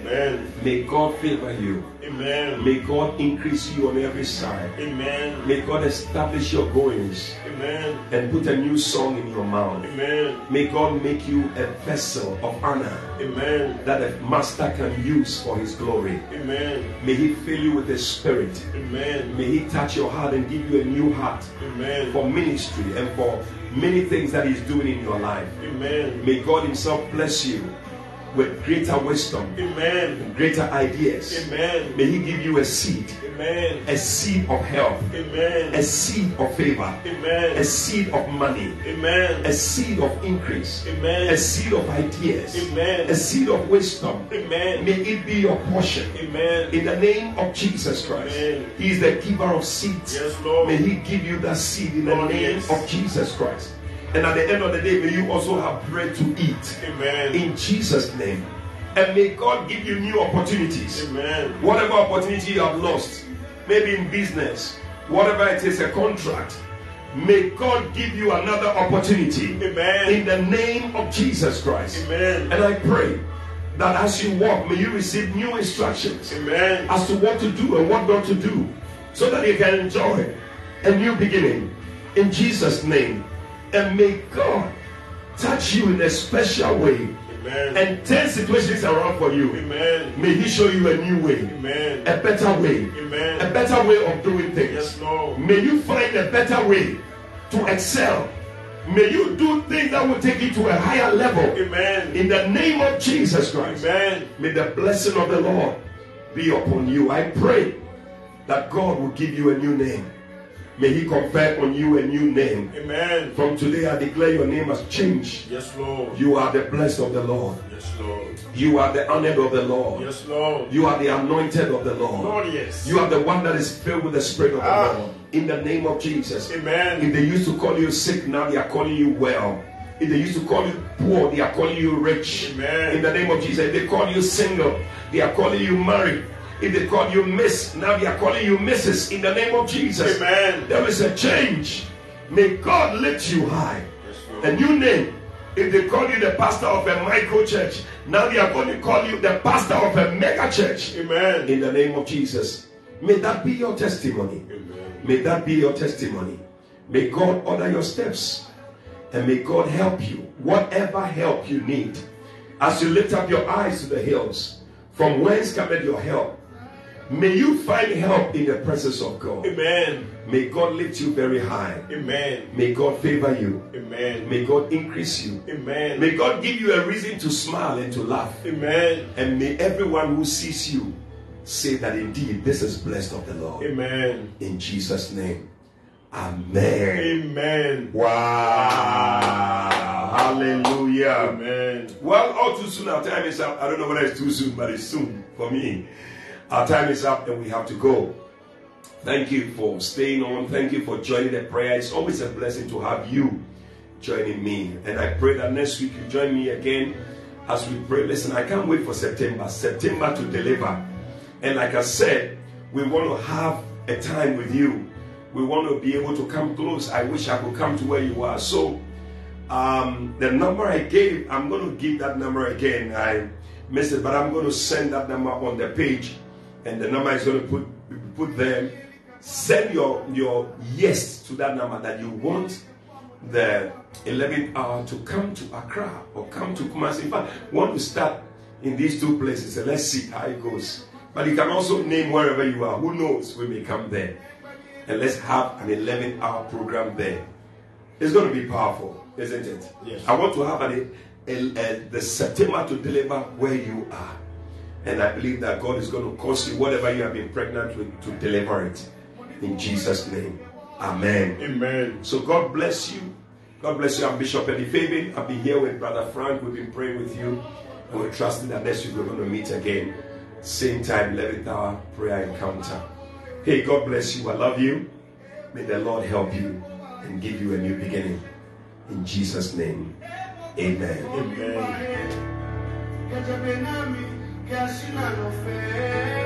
Speaker 2: Amen.
Speaker 1: May God favor you.
Speaker 2: Amen.
Speaker 1: May God increase you on every side.
Speaker 2: Amen.
Speaker 1: May God establish your goings
Speaker 2: Amen.
Speaker 1: and put a new song in your mouth.
Speaker 2: Amen.
Speaker 1: May God make you a vessel of honor
Speaker 2: Amen.
Speaker 1: that a master can use for his glory.
Speaker 2: Amen.
Speaker 1: May he fill you with his spirit.
Speaker 2: Amen.
Speaker 1: May he touch your heart and give you a new heart
Speaker 2: Amen.
Speaker 1: for ministry and for many things that he's doing in your life.
Speaker 2: Amen.
Speaker 1: May God himself bless you with greater wisdom,
Speaker 2: Amen.
Speaker 1: greater ideas.
Speaker 2: Amen.
Speaker 1: May he give you a seed,
Speaker 2: Amen.
Speaker 1: a seed of health,
Speaker 2: Amen.
Speaker 1: a seed of favor, a seed of money,
Speaker 2: Amen.
Speaker 1: a seed of increase, a seed of ideas,
Speaker 2: Amen.
Speaker 1: a seed of wisdom.
Speaker 2: Amen.
Speaker 1: May it be your portion.
Speaker 2: Amen.
Speaker 1: In the name of Jesus Christ.
Speaker 2: Amen.
Speaker 1: He is the giver of seeds.
Speaker 2: Yes, Lord.
Speaker 1: May He give you that seed in the name
Speaker 2: yes.
Speaker 1: of Jesus Christ. And at the end of the day, may you also have bread to eat.
Speaker 2: Amen.
Speaker 1: In Jesus' name. And may God give you new opportunities.
Speaker 2: Amen.
Speaker 1: Whatever opportunity you have lost, maybe in business, whatever it is, a contract, may God give you another opportunity
Speaker 2: Amen.
Speaker 1: in the name of Jesus Christ.
Speaker 2: Amen.
Speaker 1: And I pray that as you walk, may you receive new instructions
Speaker 2: Amen.
Speaker 1: as to what to do and what not to do so that you can enjoy a new beginning in Jesus' name. And may God touch you in a special way
Speaker 2: Amen.
Speaker 1: and turn situations around for you.
Speaker 2: Amen.
Speaker 1: May He show you a new way,
Speaker 2: Amen.
Speaker 1: a better way, a better way of doing things.
Speaker 2: Yes, Lord.
Speaker 1: May you find a better way to excel. May you do things that will take you to a higher level.
Speaker 2: Amen.
Speaker 1: In the name of Jesus Christ.
Speaker 2: Amen.
Speaker 1: May the blessing of the Lord be upon you. I pray that God will give you a new name May He confer on you a new name.
Speaker 2: Amen.
Speaker 1: From today, I declare your name has changed.
Speaker 2: Yes, Lord.
Speaker 1: You are the blessed of the Lord.
Speaker 2: Yes, Lord.
Speaker 1: You are the honored of the Lord.
Speaker 2: Yes, Lord.
Speaker 1: You are the anointed of the Lord.
Speaker 2: Lord, yes.
Speaker 1: You are the one that is filled with the Spirit of the
Speaker 2: Ah.
Speaker 1: Lord. In the name of Jesus.
Speaker 2: Amen.
Speaker 1: If they used to call you sick, now they are calling you well. If they used to call you poor, they are calling you rich.
Speaker 2: Amen.
Speaker 1: In the name of Jesus. If they call you single, they are calling you married. If they call you miss, now they are calling you Mrs. In the name of Jesus.
Speaker 2: Amen.
Speaker 1: There is a change. May God lift you high. A new name. If they call you the pastor of a micro church, now they are going to call you the pastor of a mega church.
Speaker 2: Amen.
Speaker 1: In the name of Jesus. May that be your testimony.
Speaker 2: Amen.
Speaker 1: May that be your testimony. May God order your steps. And may God help you. Whatever help you need. As you lift up your eyes to the hills, from whence cometh your help? May you find help in the presence of God.
Speaker 2: Amen.
Speaker 1: May God lift you very high.
Speaker 2: Amen.
Speaker 1: May God favor you.
Speaker 2: Amen.
Speaker 1: May God increase you.
Speaker 2: Amen.
Speaker 1: May God give you a reason to smile and to laugh.
Speaker 2: Amen.
Speaker 1: And may everyone who sees you say that indeed this is blessed of the Lord.
Speaker 2: Amen.
Speaker 1: In Jesus' name. Amen.
Speaker 2: Amen.
Speaker 1: Wow. Hallelujah.
Speaker 2: Amen.
Speaker 1: Well, all too soon, our time is up. I don't know whether it's too soon, but it's soon for me. Our time is up and we have to go. Thank you for staying on. Thank you for joining the prayer. It's always a blessing to have you joining me. And I pray that next week you join me again as we pray. Listen, I can't wait for September. September to deliver. And like I said, we want to have a time with you. We want to be able to come close. I wish I could come to where you are. So, um, the number I gave, I'm going to give that number again. I missed it, but I'm going to send that number on the page, and the number is going to put put there. Send your your yes to that number that you want the 11th hour to come to Accra or come to Kumasi. In fact, want to start in these two places, and let's see how it goes. But you can also name wherever you are. Who knows? We may come there, and let's have an 11 hour program there. It's going to be powerful, isn't it?
Speaker 2: Yes.
Speaker 1: I want to have an, a, a, the September to deliver where you are. And I believe that God is going to cause you, whatever you have been pregnant with, to deliver it. In Jesus' name. Amen.
Speaker 2: Amen.
Speaker 1: So God bless you. God bless you. I'm Bishop Eddie Fabin. I've been here with Brother Frank. We've been praying with you. And we're trusting that next week we're going to meet again. Same time, 11th hour prayer encounter. Hey, God bless you. I love you. May the Lord help you and give you a new beginning. In Jesus' name. Amen.
Speaker 2: Amen.
Speaker 3: My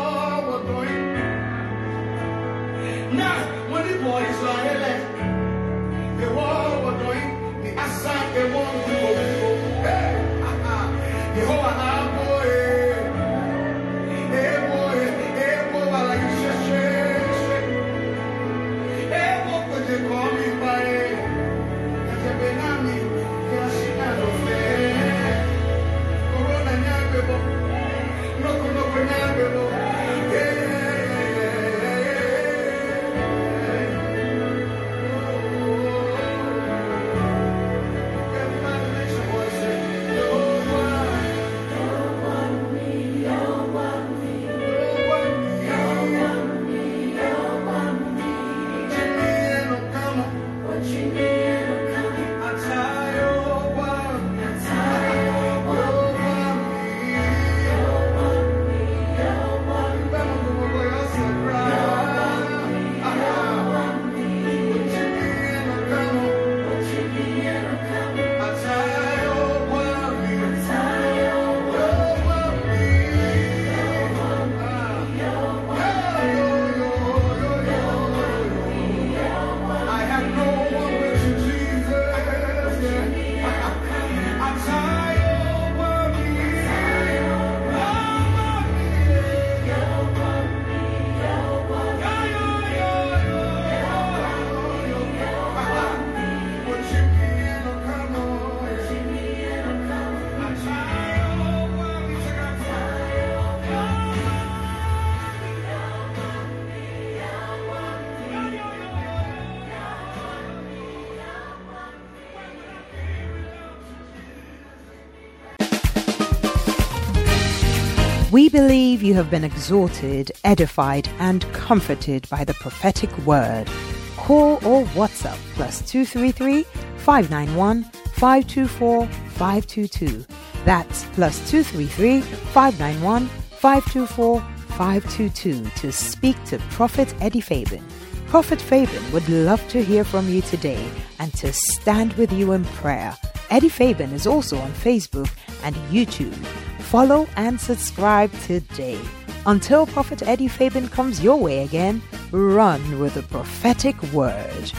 Speaker 4: believe you have been exhorted, edified, and comforted by the prophetic word. Call or WhatsApp plus 233 591 524 522. That's plus 233 591 524 522 to speak to Prophet Eddie Fabin. Prophet Fabin would love to hear from you today and to stand with you in prayer. Eddie Fabin is also on Facebook and YouTube. Follow and subscribe today. Until Prophet Eddie Fabin comes your way again, run with the prophetic word.